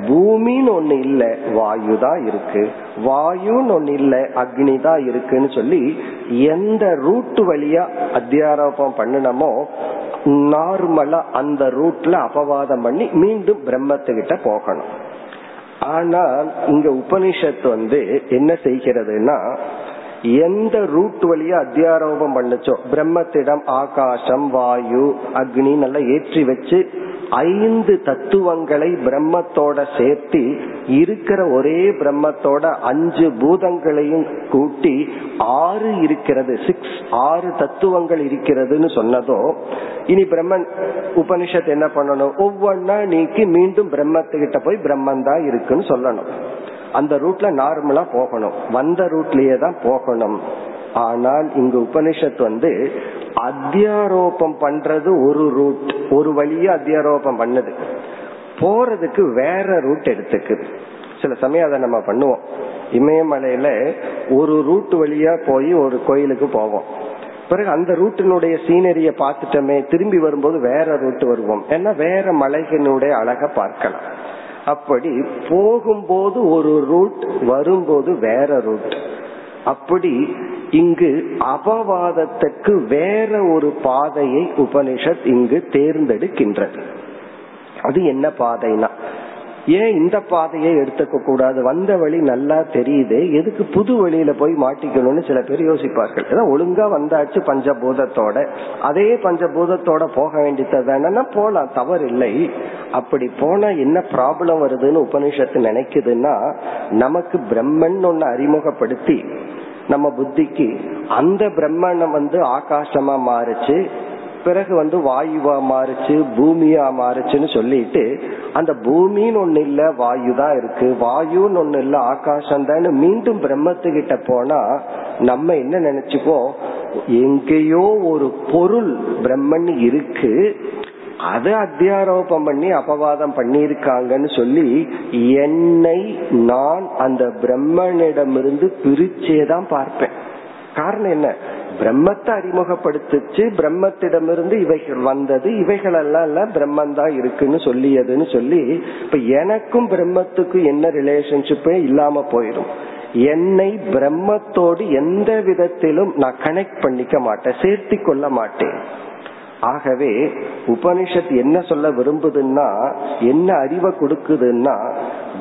பூமின்னு ஒண்ணு இல்ல வாயு தான் இருக்கு. வாயுன்னு ஒண்ணு இல்ல அக்னி தான் இருக்குன்னு சொல்லி எந்த ரூட் வழியா அத்தியாரோபம் பண்ணணுமோ நார்மலா அந்த ரூட்ல அபவாதம் பண்ணி மீண்டும் பிரம்மத்துக்கிட்ட போகணும். ஆனால் இங்க உபனிஷத்து வந்து என்ன செய்கிறதுனா எந்த ரூட் வழியா அத்தியாரோபம் பண்ணுச்சோ? பிரம்மத்திடம் ஆகாசம் வாயு அக்னி நல்லா ஏற்றி வச்சு ஐந்து தத்துவங்களை பிரம்மத்தோட சேர்த்து இருக்கிற ஒரே பிரம்மத்தோட அஞ்சு பூதங்களையும் கூட்டி ஆறு இருக்கிறது சிக்ஸ் ஆறு தத்துவங்கள் இருக்கிறதுன்னு சொன்னதோ இனி பிரம்மன் உபனிஷத் என்ன பண்ணணும்? ஒவ்வொன்னா நீக்கி மீண்டும் பிரம்மத்துக்கிட்ட போய் பிரம்மன் தான் இருக்குன்னு சொல்லணும். அந்த ரூட்ல நார்மலா போகணும். வந்த ரூட்லயே தான் போகணும். ஆனால் இங்கு உபனிஷத் வந்து அத்தியாரோபம் பண்றது ஒரு ரூட் ஒரு வழியா அத்தியாரோபம் பண்ணுது. போறதுக்கு வேற ரூட் எடுத்துக்குது சில சமயம் அதை நம்ம பண்ணுவோம். இமயமலையில ஒரு ரூட் வழியா போய் ஒரு கோயிலுக்கு போவோம். பிறகு அந்த ரூட்டினுடைய சீனரிய பார்த்துட்டோமே திரும்பி வரும்போது வேற ரூட் வருவோம். ஏன்னா வேற மலைகளினுடைய அழக பார்க்கலாம். அப்படி போகும்போது ஒரு ரூட் வரும்போது வேற ரூட் அப்படி இங்கு அபவாதத்துக்கு வேற ஒரு பாதையை உபனிஷத் இங்கு தேர்ந்தெடுக்கின்றது. அது என்ன பாதைனா ஏன் இந்த பாதையை எடுத்துக்க கூடாது? வந்த வழி நல்லா தெரியுது. எதுக்கு புது வழியில போய் மாட்டிக்கணும்னு சில பேர் யோசிப்பார்கள். ஏதாவது ஒழுங்கா வந்தாச்சு பஞ்சபூதத்தோட. அதே பஞ்சபூதத்தோட போக வேண்டியதுதானா போலாம் தவறு இல்லை அப்படி போனா என்ன ப்ராப்ளம் வருதுன்னு உபனிஷத்து நினைக்குதுன்னா நமக்கு பிரம்மன் ஒன்னு அறிமுகப்படுத்தி நம்ம புத்திக்கு அந்த பிரம்மணம் வந்து ஆகாசமா மாறுச்சு. பிறகு வந்து வாயுவா மாறுச்சு பூமியா மாறுச்சுன்னு சொல்லிட்டு அந்த பூமின்னு ஒண்ணு இல்ல வாயு தான் இருக்கு. வாயுன்னு ஒண்ணு இல்ல ஆகாசம் தான். மீண்டும் பிரம்மத்துக்கிட்ட போனா நம்ம என்ன நினைச்சுப்போம் எங்கேயோ ஒரு பொருள் பிரம்மன் இருக்கு. அதை அத்தியாரோபம் பண்ணி அபவாதம் பண்ணியிருக்காங்கன்னு சொல்லி என்னை நான் அந்த பிரம்மனிடமிருந்து பிரிச்சேதான் பார்ப்பேன். காரணம் என்ன? பிரம்மத்தை அறிமுகப்படுத்துச்சு பிரம்மத்திடமிருந்து இவைகள் வந்தது இவைகள் எல்லாம் பிரம்மந்தான் இருக்குன்னு சொல்லியதுன்னு சொல்லி இப்ப எனக்கும் பிரம்மத்துக்கும் என்ன ரிலேஷன்ஷிப்பே இல்லாம போயிடும். என்னை பிரம்மத்தோடு எந்த விதத்திலும் நான் கனெக்ட் பண்ணிக்க மாட்டேன் சேர்த்தி கொள்ள மாட்டேன். ஆகவே உபனிஷத் என்ன சொல்ல விரும்புதுன்னா என்ன அறிவை கொடுக்குதுன்னா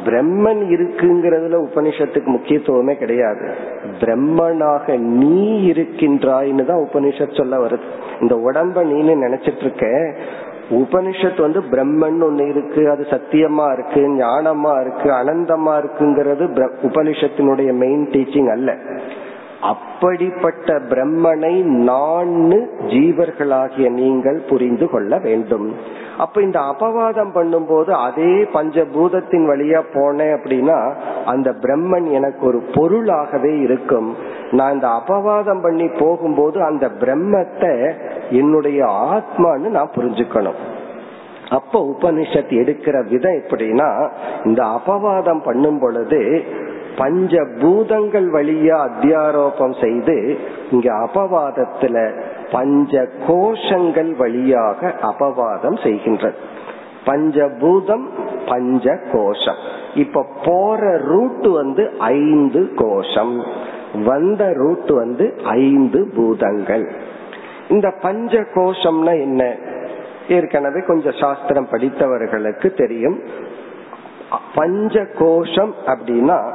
பிரம்மன் இருக்குங்கிறதுல உபனிஷத்துக்கு முக்கியத்துவமே கிடையாது. பிரம்மனாக நீ இருக்கின்றாய்னு தான் உபனிஷத் சொல்ல வருது. இந்த உடம்ப நீனு நினைச்சிட்டு இருக்க உபனிஷத் வந்து பிரம்மன் ஒண்ணு இருக்கு அது சத்தியமா இருக்கு ஞானமா இருக்கு அனந்தமா இருக்குங்கிறது உபனிஷத்தினுடைய மெயின் டீச்சிங் அல்ல. அப்படிப்பட்ட பிரம்மனை நான் ஜீவர்களாகிய நீங்கள் புரிந்து கொள்ள வேண்டும். அப்ப இந்த அபவாதம் பண்ணும்போது அதே பஞ்சபூதத்தின் வழியா போனேன் அப்படின்னா அந்த பிரம்மன் எனக்கு ஒரு பொருளாகவே இருக்கும். நான் இந்த அபவாதம் பண்ணி போகும்போது அந்த பிரம்மத்தை என்னுடைய ஆத்மான்னு நான் புரிஞ்சுக்கணும். அப்ப உபனிஷத் எடுக்கிற விதம் எப்படின்னா இந்த அபவாதம் பண்ணும் பொழுது பஞ்ச பூதங்கள் வழியா அத்தியாரோபம் செய்து இங்க அபவாதத்துல பஞ்ச கோஷங்கள் வழியாக அபவாதம் செய்கின்றது. பஞ்சபூதம் பஞ்ச கோஷம் இப்ப போற ரூட் வந்து ஐந்து கோஷம். வந்த ரூட் வந்து ஐந்து பூதங்கள். இந்த பஞ்ச கோஷம்னா என்ன? ஏற்கனவே கொஞ்சம் சாஸ்திரம் படித்தவர்களுக்கு தெரியும். பஞ்ச கோஷம் அப்படின்னா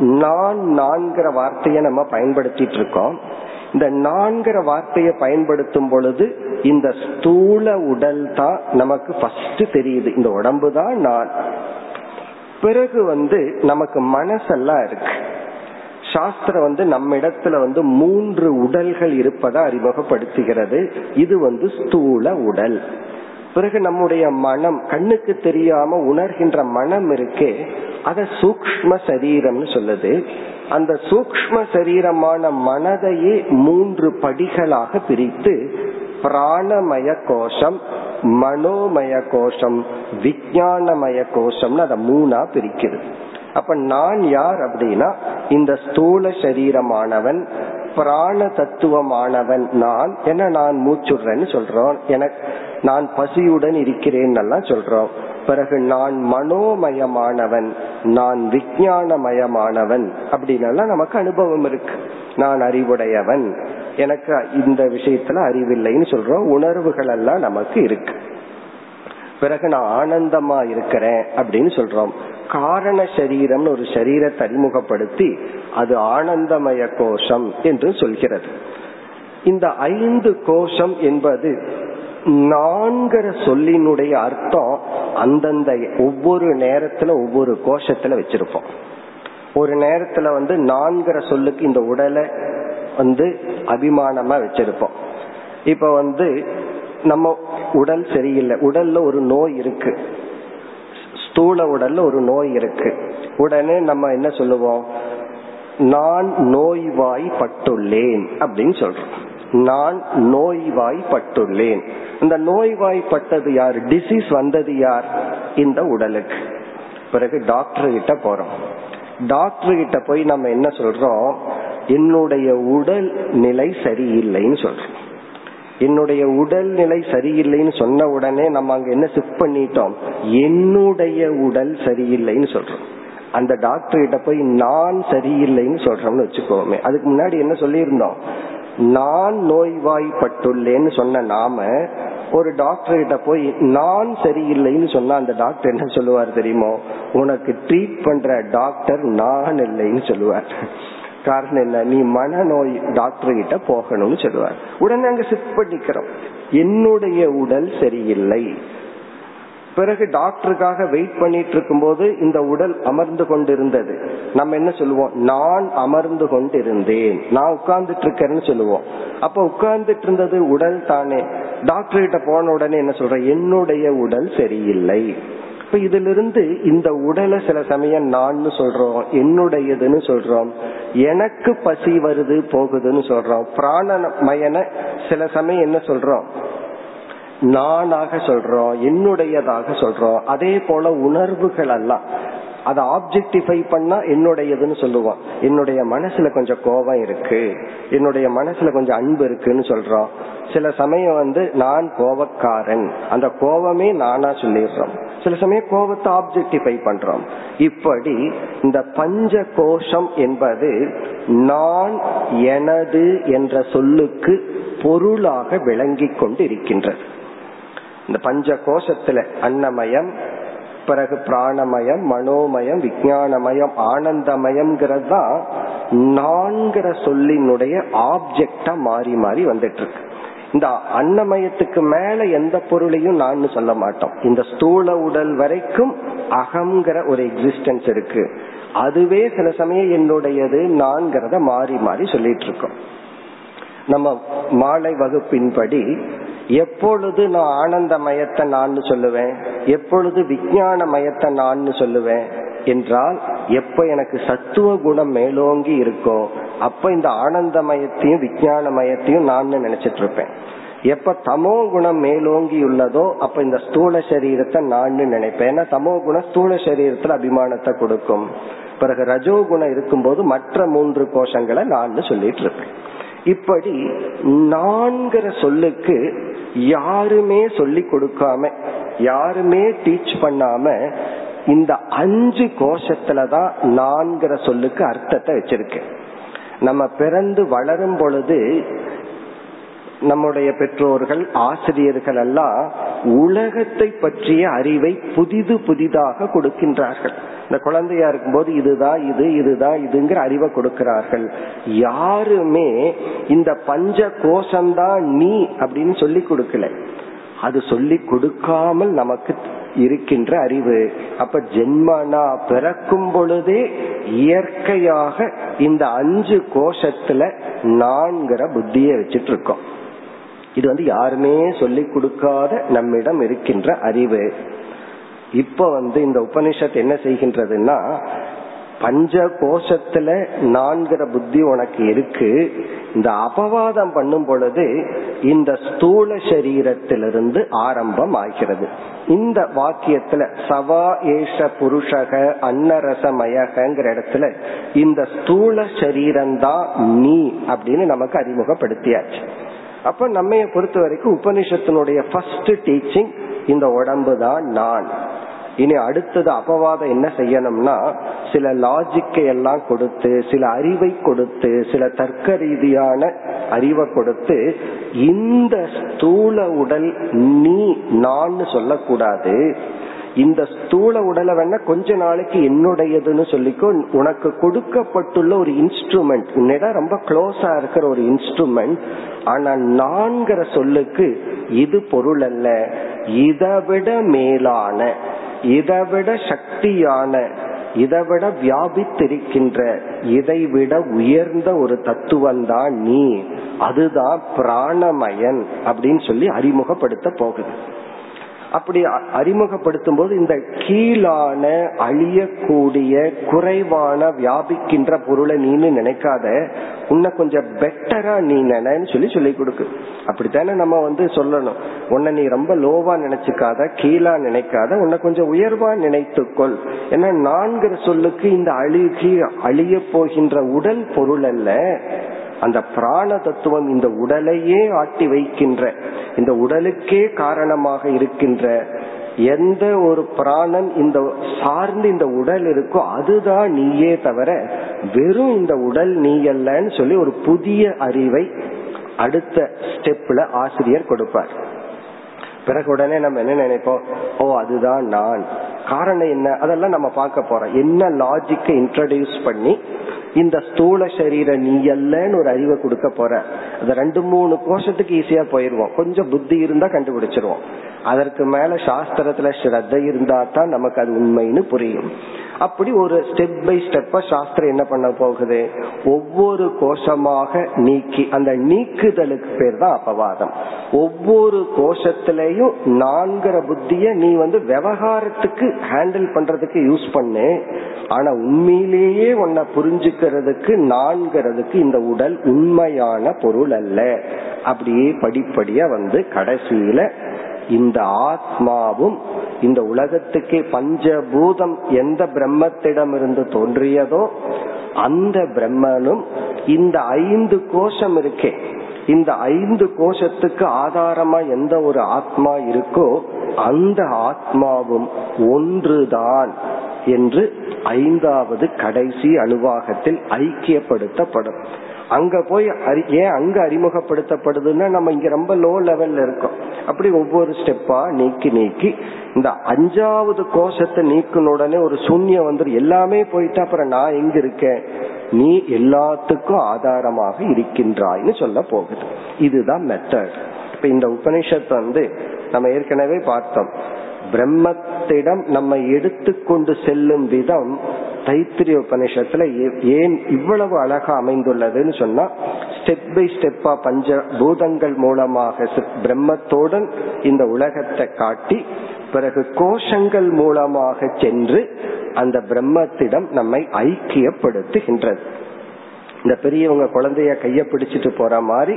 நான் நான்கிற வார்த்தையை நம்ம பயன்படுத்திட்டு இருக்கோம். இந்த நான்கிற வார்த்தையை பயன்படுத்தும் பொழுது இந்த ஸ்தூல உடல் தான் நமக்கு ஃபர்ஸ்ட் தெரியுது. இந்த உடம்பு தான் நான். பிறகு வந்து நமக்கு மனசெல்லாம் இருக்கு. சாஸ்திரம் வந்து நம்ம இடத்துல வந்து மூன்று உடல்கள் இருப்பதை அறிமுகப்படுத்துகிறது. இது வந்து ஸ்தூல உடல். பிறகு நம்முடைய மனம் கண்ணுக்கு தெரியாம உணர்கின்ற மனம் இருக்கே அத சூக்ம சரீரம்னு சொல்லுது. அந்த சூக்ம சரீரமான மனதையே மூன்று படிகளாக பிரித்து பிராணமய கோஷம் மனோமய கோஷம் விஜயானமய கோஷம்னு அதை மூணா பிரிக்குது. அப்ப நான் யார் அப்படின்னா இந்த ஸ்தூல சரீரமானவன் பிராண தத்துவமானவன் நான் என்ன நான் மூச்சுடுறேன்னு சொல்றோம் எனக்கு நான் பசியுடன் இருக்கிறேன் எல்லாம் சொல்றோம். பிறகு நான் மனோமயமானவன் நான் விஜயானமயமானவன் அப்படின்னு நமக்கு அனுபவம் இருக்கு. நான் அறிவுடையவன். எனக்கு இந்த விஷயத்துல அறிவில்லைன்னு சொல்றோம் உணர்வுகள் எல்லாம் நமக்கு இருக்கு. பிறகு நான் ஆனந்தமா இருக்கிறேன் அப்படின்னு சொல்றோம். காரண சரீரம்னு ஒரு சரீரத்தை அறிமுகப்படுத்தி அது ஆனந்தமய கோஷம் என்று சொல்கிறது. இந்த ஐந்து கோஷம் என்பது நான்கிற சொல்லினுடைய அர்த்தம் அந்தந்த ஒவ்வொரு நேரத்துல ஒவ்வொரு கோஷத்துல வச்சிருப்போம். ஒரு நேரத்துல வந்து நான்கிற சொல்லுக்கு இந்த உடலை வந்து அபிமானமா வச்சிருப்போம். இப்ப வந்து நம்ம உடல் சரியில்லை. உடல்ல ஒரு நோய் இருக்கு. ஸ்தூல உடல்ல ஒரு நோய் இருக்கு. உடனே நம்ம என்ன சொல்லுவோம்? நான் நோய்வாய் பட்டுள்ளேன் அப்படின்னு சொல்றோம். நான் நோய்வாய் பட்டுள்ளேன் இந்த நோய்வாய்ப்பட்டது யார்? டிசீஸ் வந்தது யார்? இந்த உடலுக்கு. பிறகு டாக்டர் கிட்ட போறோம். டாக்டர் கிட்ட போய் நம்ம என்ன சொல்றோம்? என்னுடைய உடல் நிலை சரியில்லைன்னு சொல்றோம். என்னுடைய உடல் நிலை சரியில்லைன்னு சொன்ன உடனே நம்ம அங்க என்ன ஷிஃப்ட் பண்ணிட்டோம்? என்னுடைய உடல் சரியில்லைன்னு சொல்றோம். அந்த டாக்டர் கிட்ட போய் நான் சரியில்லைன்னு சொல்றோம்னு வச்சுக்கோமே. அதுக்கு முன்னாடி என்ன சொல்லியிருந்தோம்? நான் நோய்வாய்ப்பட்டுள்ளேன்னு சொன்ன நாம ஒரு டாக்டர் கிட்ட போய் நான் சரியில்லைன்னு சொன்னா அந்த டாக்டர் என்ன சொல்லுவார் தெரியுமோ? உனக்கு ட்ரீட் பண்ற டாக்டர் நான் இல்லைன்னு சொல்லுவார். காரணம் என்ன? நீ மனநோய் டாக்டர் கிட்ட போகணும்னு சொல்லுவார். உடனே அங்க சிட் பண்ணிக்கிறோம். என்னுடைய உடல் சரியில்லை. பிறகு டாக்டருக்காக வெயிட் பண்ணிட்டு இருக்கும் போது இந்த உடல் அமர்ந்து கொண்டிருந்தது. நம்ம என்ன சொல்லுவோம்? நான் அமர்ந்து கொண்டிருந்தேன். நான் உட்கார்ந்துட்டு இருக்கேன்னு சொல்லுவோம். அப்ப உட்கார்ந்துட்டு இருந்தது உடல் தானே. டாக்டர் கிட்ட போன உடனே என்ன சொல்ற என்னுடைய உடல் சரியில்லை. இப்ப இதிலிருந்து இந்த உடலை சில சமயம் நான் சொல்றோம் என்னுடையதுன்னு சொல்றோம் எனக்கு பசி வருது போகுதுன்னு சொல்றோம் பிராணமயன சில சமயம் என்ன சொல்றோம்? நானாக சொல்றோம் என்னுடையதாக சொல்றோம். அதே போல உணர்வுகள் எல்லாம் அதை ஆப்ஜெக்டிஃபை பண்ணா என்னுடையதுன்னு சொல்லுவோம். என்னுடைய மனசுல கொஞ்சம் கோபம் இருக்கு. என்னுடைய மனசுல கொஞ்சம் அன்பு இருக்குன்னு சொல்றோம். சில சமயம் வந்து நான் கோபக்காரன். அந்த கோபமே நானா சொல்லிடுறோம். சில சமயம் கோபத்தை ஆப்ஜெக்டிஃபை பண்றோம். இப்படி இந்த பஞ்ச கோஷம் என்பது நான் எனது என்ற சொல்லுக்கு பொருளாக விளங்கி கொண்டு இருக்கின்றது இந்த பஞ்ச கோஷத்துல அன்னமயம் பிறகு பிராணமயம் மனோமயம் விஜயானமயம் ஆனந்தமயம்ங்கிறது தான் நான்கிற சொல்லினுடைய ஆப்ஜெக்டா மாறி மாறி வந்துட்டு இருக்கு இந்த அன்னமயத்துக்கு மேல எந்த பொருளையும் நான் சொல்ல மாட்டோம். இந்த ஸ்தூல உடல் வரைக்கும் அகங்கிற ஒரு எக்ஸிஸ்டன்ஸ் இருக்கு. அதுவே சில சமயம் என்னுடையது நான்கிறத மாறி மாறி சொல்லிட்டு இருக்கோம் நம்ம மாலை வகுப்பின்படி எப்பொழுது நான் ஆனந்த மயத்தை நான் சொல்லுவேன்? எப்பொழுது விஞ்ஞான மயத்தை நான் சொல்லுவேன்? என்றால் எப்ப எனக்கு சத்துவ குணம் மேலோங்கி இருக்கோ அப்ப இந்த ஆனந்தமயத்தையும் விஞ்ஞானமயத்தையும் நான் நினைச்சிட்டு இருப்பேன் எப்ப தமோ குணம் மேலோங்கி உள்ளதோ அப்ப இந்த ஸ்தூல சரீரத்தை நான் நினைப்பேன். ஏன்னா தமோ குணம் ஸ்தூல சரீரத்துல அபிமானத்தை கொடுக்கும். பிறகு ரஜோ குணம் இருக்கும்போது மற்ற மூன்று கோஷங்களை நான் சொல்லிட்டு இருப்பேன் இப்படி நான்கிற சொல்லுக்கு யாருமே சொல்லி கொடுக்காம யாருமே டீச் பண்ணாம இந்த அஞ்சு கோஷத்துலதான் நான்கிற சொல்லுக்கு அர்த்தத்தை வச்சிருக்கேன் நம்ம பிறந்து வளரும் பொழுது நம்முடைய பெற்றோர்கள் ஆசிரியர்கள் எல்லாம் உலகத்தை பற்றிய அறிவை புதிது புதிதாக கொடுக்கின்றார்கள். இந்த குழந்தையா இருக்கும்போது இதுதான் இது இதுதான் இதுங்கிற அறிவை கொடுக்கிறார்கள். யாருமே இந்த பஞ்ச கோஷம்தான் நீ அப்படின்னு சொல்லி கொடுக்கல. அது சொல்லி கொடுக்காமல் நமக்கு இருக்கின்ற அறிவு. அப்ப ஜென்மனா பிறக்கும் பொழுதே இயற்கையாக இந்த அஞ்சு கோஷத்துல நான்கிற புத்திய வச்சிட்டு இருக்கோம் இது வந்து யாருமே சொல்லி கொடுக்காத நம்மிடம் இருக்கின்ற அறிவு. இப்ப வந்து இந்த உபனிஷத் என்ன செய்கின்றதுன்னா பஞ்ச கோஷத்துல நான்கிற புத்தி உனக்கு இருக்கு. இந்த அபவாதம் பண்ணும் பொழுது இந்த ஸ்தூல சரீரத்திலிருந்து ஆரம்பம் ஆகிறது இந்த வாக்கியத்துல சவா ஏஷ புருஷக அன்னரசமயகங்கிற இடத்துல இந்த ஸ்தூல சரீரம்தான் நீ அப்படின்னு நமக்கு அறிமுகப்படுத்தியாச்சு. அப்ப நம்ம பொறுத்த வரைக்கும் உபனிஷத்தினுடைய ஃபர்ஸ்ட் டீச்சிங் இந்த உடம்பு தான் நான். இனி அடுத்தது அபவாதம் என்ன செய்யணும்னா சில லாஜிக்கை எல்லாம் கொடுத்து சில அறிவை கொடுத்து சில தர்க்க ரீதியான அறிவை கொடுத்து இந்த ஸ்தூல உடல் நீ நான் சொல்லக்கூடாது. இந்த ஸ்தூல உடலை வேணா கொஞ்ச நாளைக்கு என்னுடையதுன்னு சொல்லிக்கோ உனக்கு கொடுக்கப்பட்டுள்ள ஒரு இன்ஸ்ட்ருமெண்ட் உன்னிடம் ரொம்ப க்ளோஸா இருக்கிற ஒரு இன்ஸ்ட்ருமெண்ட் ஆனா நான்கிற சொல்லுக்கு இது பொருள் அல்ல. இதைவிட மேலான இதைவிட சக்தியான இதைவிட வியாபித்திருக்கின்ற இதைவிட உயர்ந்த ஒரு தத்துவம் தான் நீ. அதுதான் பிராணமயன் அப்படின்னு சொல்லி அறிமுகப்படுத்த போகுது. அப்படி அறிமுகப்படுத்தும் போது இந்த கீழான அழியக்கூடிய குறைவான வியாபிக்கின்ற பொருளை நீனு நினைக்காத உன்னை கொஞ்சம் பெட்டரா நீ நினைன்னு சொல்லி சொல்லி கொடுக்கு. அப்படித்தானே நம்ம வந்து சொல்லணும். உன்னை நீ ரொம்ப லோவா நினைச்சுக்காத கீழா நினைக்காத உன்னை கொஞ்சம் உயர்வா நினைத்துக்கொள் ஏன்னா நான்கிற சொல்லுக்கு இந்த அழுகி அழிய போகின்ற உடல் பொருள் அல்ல. அந்த பிராண தத்துவம் இந்த உடலையே ஆட்டி வைக்கின்ற இந்த உடலுக்கே காரணமாக இருக்கின்ற எந்த ஒரு பிராணன் இந்த சார்ந்து இந்த உடல் இருக்கோ அதுதான் நீயே தவிர வெறும் இந்த உடல் நீ அல்லன்னு சொல்லி ஒரு புதிய அறிவை அடுத்த ஸ்டெப்ல ஆசிரியர் கொடுப்பார். பிறகு உடனே நம்ம என்ன நினைப்போம்? ஓ அதுதான் நான். காரணம் என்ன? அதெல்லாம் நம்ம பார்க்க போறோம். என்ன லாஜிக்கை இன்ட்ரடியூஸ் பண்ணி இந்த ஸ்தூல சரீர நீ அல்லன்னு ஒரு அறிவை கொடுக்க போற. அது ரெண்டு மூணு கோஷத்துக்கு ஈஸியா போயிருவோம். கொஞ்சம் புத்தி இருந்தா கண்டுபிடிச்சிருவோம். அதற்கு மேல சாஸ்திரத்துல ஸ்ரத்த இருந்தா தான் நமக்கு அது உண்மைன்னு புரியும். அப்படி ஒரு ஸ்டெப் பை ஸ்டெப்பா சாஸ்திரம் என்ன பண்ண போகுது? ஒவ்வொரு கோஷமாக நீக்கி அந்த நீக்குதலுக்கு பேர் தான் அபவாதம். ஒவ்வொரு கோஷத்திலையும் நான்கிற புத்திய நீ வந்து விவகாரத்துக்கு ஹேண்டில் பண்றதுக்கு யூஸ் பண்ணு. ஆனா உண்மையிலேயே உன்னை புரிஞ்சுக்கிறதுக்கு நான்கிறதுக்கு இந்த உடல் உண்மையான பொருள் அல்ல. அப்படியே படிப்படியா வந்து கடைசியில இந்த ஆத்மாவும் இந்த உலகத்துக்கே பஞ்சபூதம் எந்த பிரம்மத்திடம் இருந்து தோன்றியதோ அந்த பிரம்மனும் இந்த ஐந்து கோஷம் இருக்கே. இந்த ஐந்து கோஷத்துக்கு ஆதாரமா எந்த ஒரு ஆத்மா இருக்கோ அந்த ஆத்மாவும் ஒன்றுதான் என்று ஐந்தாவது கடைசி அணுவாகத்தில் ஐக்கியப்படுத்தப்படும். அங்க போய் ஏன் அங்க அறிமுகப்படுத்தப்படுதுன்னா நம்ம இங்க ரொம்ப லோ லெவல்ல இருக்கோம். அப்படி ஒவ்வொரு ஸ்டெப்பா நீக்கி நீக்கி இந்த அஞ்சாவது கோஷத்தை நீக்கின உடனே ஒரு சூன்யம் வந்துடும் எல்லாமே போயிட்டு அப்புறம் நான் எங்க இருக்கேன்? நீ எல்லாத்துக்கும் ஆதாரமாக இருக்கின்றாய்னு சொல்ல போகுது. இதுதான் மெத்தட் இப்ப இந்த உபனிஷத் வந்து நம்ம ஏற்கனவே பார்த்தோம். பிரம்மத்திடம் நம்ம எடுத்துக்கொண்டு செல்லும் விதம் தைத்திரிய உபநிஷத்துல ஏன் இவ்வளவு அழகா அமைந்துள்ளதுன்னு சொன்னா ஸ்டெப் பை ஸ்டெப்பா பஞ்ச பூதங்கள் மூலமாக பிரம்மத்தோடன் இந்த உலகத்தை காட்டி பிறகு கோஷங்கள் மூலமாக சென்று அந்த பிரம்மத்திடம் நம்மை ஐக்கியப்படுத்துகின்றது. இந்த பெரியவங்க குழந்தைய கைய பிடிச்சிட்டு போற மாதிரி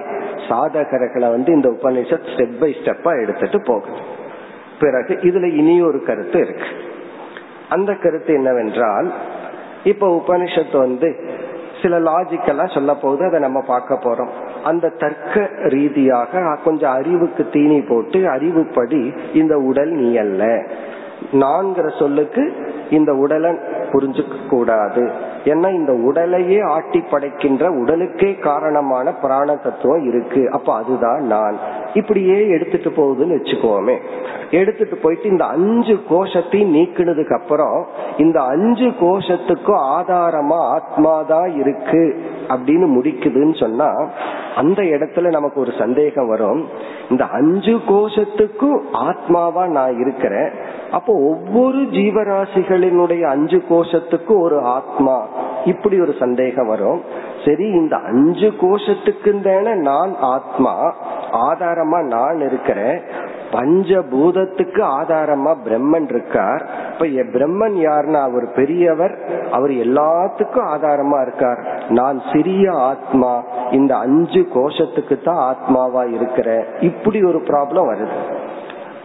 சாதகர்களை வந்து இந்த உபநிஷத் ஸ்டெப் பை ஸ்டெப்பா எடுத்துட்டு போகுது. பிறகு இதுல இனி ஒரு கருத்து இருக்கு. அந்த கருத்து என்னவென்றால் இப்ப உபனிஷத்து வந்து சில லாஜிக்கெல்லாம் சொல்ல போகுது அதை நம்ம பார்க்க போறோம். அந்த தர்க்க ரீதியாக கொஞ்சம் அறிவுக்கு தீனி போட்டு அறிவுப்படி இந்த உடல் நீ அல்ல. நான்கிற சொல்லுக்கு இந்த உடலை புரிஞ்சுக்க கூடாது ஏன்னா இந்த உடலையே ஆட்டி படைக்கின்ற உடலுக்கே காரணமான பிராண தத்துவம் இருக்கு. அப்ப அதுதான் நான். இப்படியே எடுத்துட்டு போகுதுன்னு வச்சுக்கோமே. எடுத்துட்டு போயிட்டு இந்த அஞ்சு கோஷத்தையும் நீக்கினதுக்கு அப்புறம் இந்த அஞ்சு கோஷத்துக்கும் ஆதாரமா ஆத்மாதான் இருக்கு அப்படின்னு முடிக்குதுன்னு சொன்னா அந்த இடத்துல நமக்கு ஒரு சந்தேகம் வரும். இந்த அஞ்சு கோஷத்துக்கும் ஆத்மாவா நான் இருக்கிறேன். அப்போ ஒவ்வொரு ஜீவராசிகளினுடைய அஞ்சு கோஷம் கோஷத்துக்கு ஒரு ஆத்மா. இப்படி ஒரு சந்தேகம் வரும். சரி இந்த அஞ்சு கோஷத்துக்கு தானே நான் ஆத்மா ஆதாரமா நான் இருக்கிறேன். பஞ்சபூதத்துக்கு ஆதாரமா பிரம்மன் இருக்கார். இப்ப பிரம்மன் யாருன்னா அவர் பெரியவர் அவர் எல்லாத்துக்கும் ஆதாரமா இருக்கார். நான் சிறிய ஆத்மா இந்த அஞ்சு கோஷத்துக்கு தான் ஆத்மாவா இருக்கிற இப்படி ஒரு ப்ராப்ளம் வருது.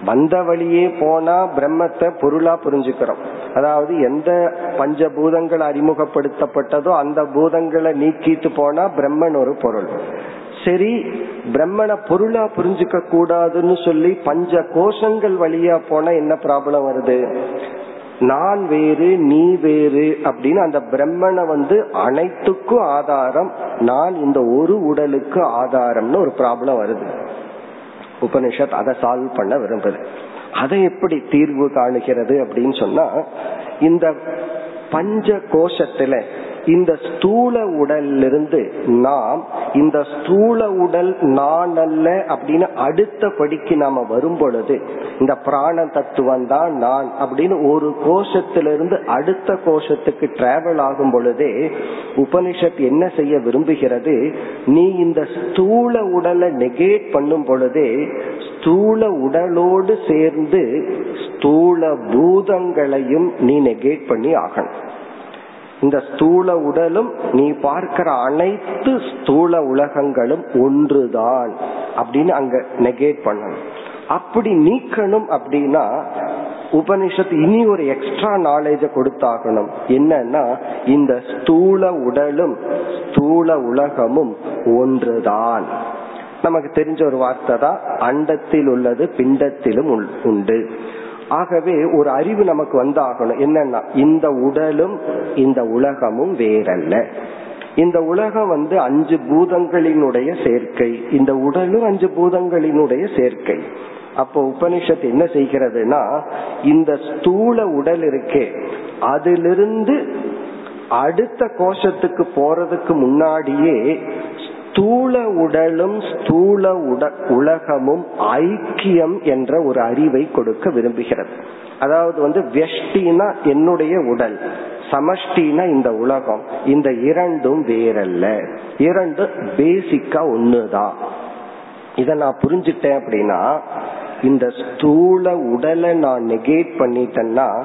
வந்த வழியே போனா பிரம்மத்தை பொருளா புரிஞ்சுக்கிறோம். அதாவது எந்த பஞ்சபூதங்கள் அறிமுகப்படுத்தப்பட்டதோ அந்த பூதங்களை நீக்கிட்டு போனா பிரம்மன் ஒரு பொருள். சரி பிரம்மனை பொருளா புரிஞ்சுக்க கூடாதுன்னு சொல்லி பஞ்ச கோஷங்கள் வழியா போனா என்ன ப்ராப்ளம் வருது? நான் வேறு நீ வேறு அப்படின்னு அந்த பிரம்மனை வந்து அனைத்துக்கும் ஆதாரம் நான் இந்த ஒரு உடலுக்கு ஆதாரம்னு ஒரு ப்ராப்ளம் வருது. உபனிஷத் அதை சால்வ் பண்ண விரும்புது. அதை எப்படி தீர்வு காணுகிறது அப்படின்னு சொன்னா இந்த பஞ்ச கோஷத்துல இந்த ஸ்தூல உடலிலிருந்து நாம் இந்த ஸ்தூல உடல் நான் அல்ல அப்படின்னு அடுத்த படிக்கு நாம வரும் பொழுது இந்த பிராண தத்துவம் தான் நான் அப்படின்னு ஒரு கோஷத்திலிருந்து அடுத்த கோஷத்துக்கு டிராவல் ஆகும் பொழுதே உபனிஷத் என்ன செய்ய விரும்புகிறது? நீ இந்த ஸ்தூல உடலை நெகேட் பண்ணும் பொழுதே ஸ்தூல உடலோடு சேர்ந்து ஸ்தூல பூதங்களையும் நீ நெகேட் பண்ணி ஆகணும். இந்த ஸ்தூல உடலும் நீ பார்க்கிற அனைத்து ஸ்தூல உலகங்களும் ஒன்றுதான் அப்படின்னு அங்க நெகேட் பண்ணணும். அப்படி நீக்கணும் அப்படின்னா உபனிஷத்து இனி ஒரு எக்ஸ்ட்ரா நாலேஜ கொடுத்தாகணும். என்னன்னா இந்த ஸ்தூல உடலும் ஸ்தூல உலகமும் ஒன்றுதான். நமக்கு தெரிஞ்ச ஒரு வார்த்தை தான் அண்டத்தில் உள்ளது பிண்டத்திலும் உண்டு. ஆகவே ஒரு அறிவு நமக்கு வந்தாகணும். என்னன்னா இந்த உடலும் இந்த உலகமும் வேறல்ல. இந்த உலகம் வந்து அஞ்சு பூதங்களினுடைய சேர்க்கை. இந்த உடலும் அஞ்சு பூதங்களினுடைய சேர்க்கை. அப்போ உபனிஷத் என்ன செய்கிறதுனா இந்த ஸ்தூல உடல் இருக்கே அதிலிருந்து அடுத்த கோஷத்துக்கு போறதுக்கு முன்னாடியே ஸ்தூல உடலும் ஸ்தூல உட உலகமும் ஐக்கியம் என்ற ஒரு அறிவை கொடுக்க விரும்புகிறது. அதாவது வந்து வெஷ்டினா என்னுடைய உடல் சமஷ்டினா இந்த உலகம் இந்த இரண்டும் வேறல்ல. இரண்டு பேசிக்கா ஒண்ணுதான் இத நான் புரிஞ்சுட்டேன் அப்படின்னா இந்த ஸ்தூல உடலை நான் நெகேட் பண்ணிட்டேன்னா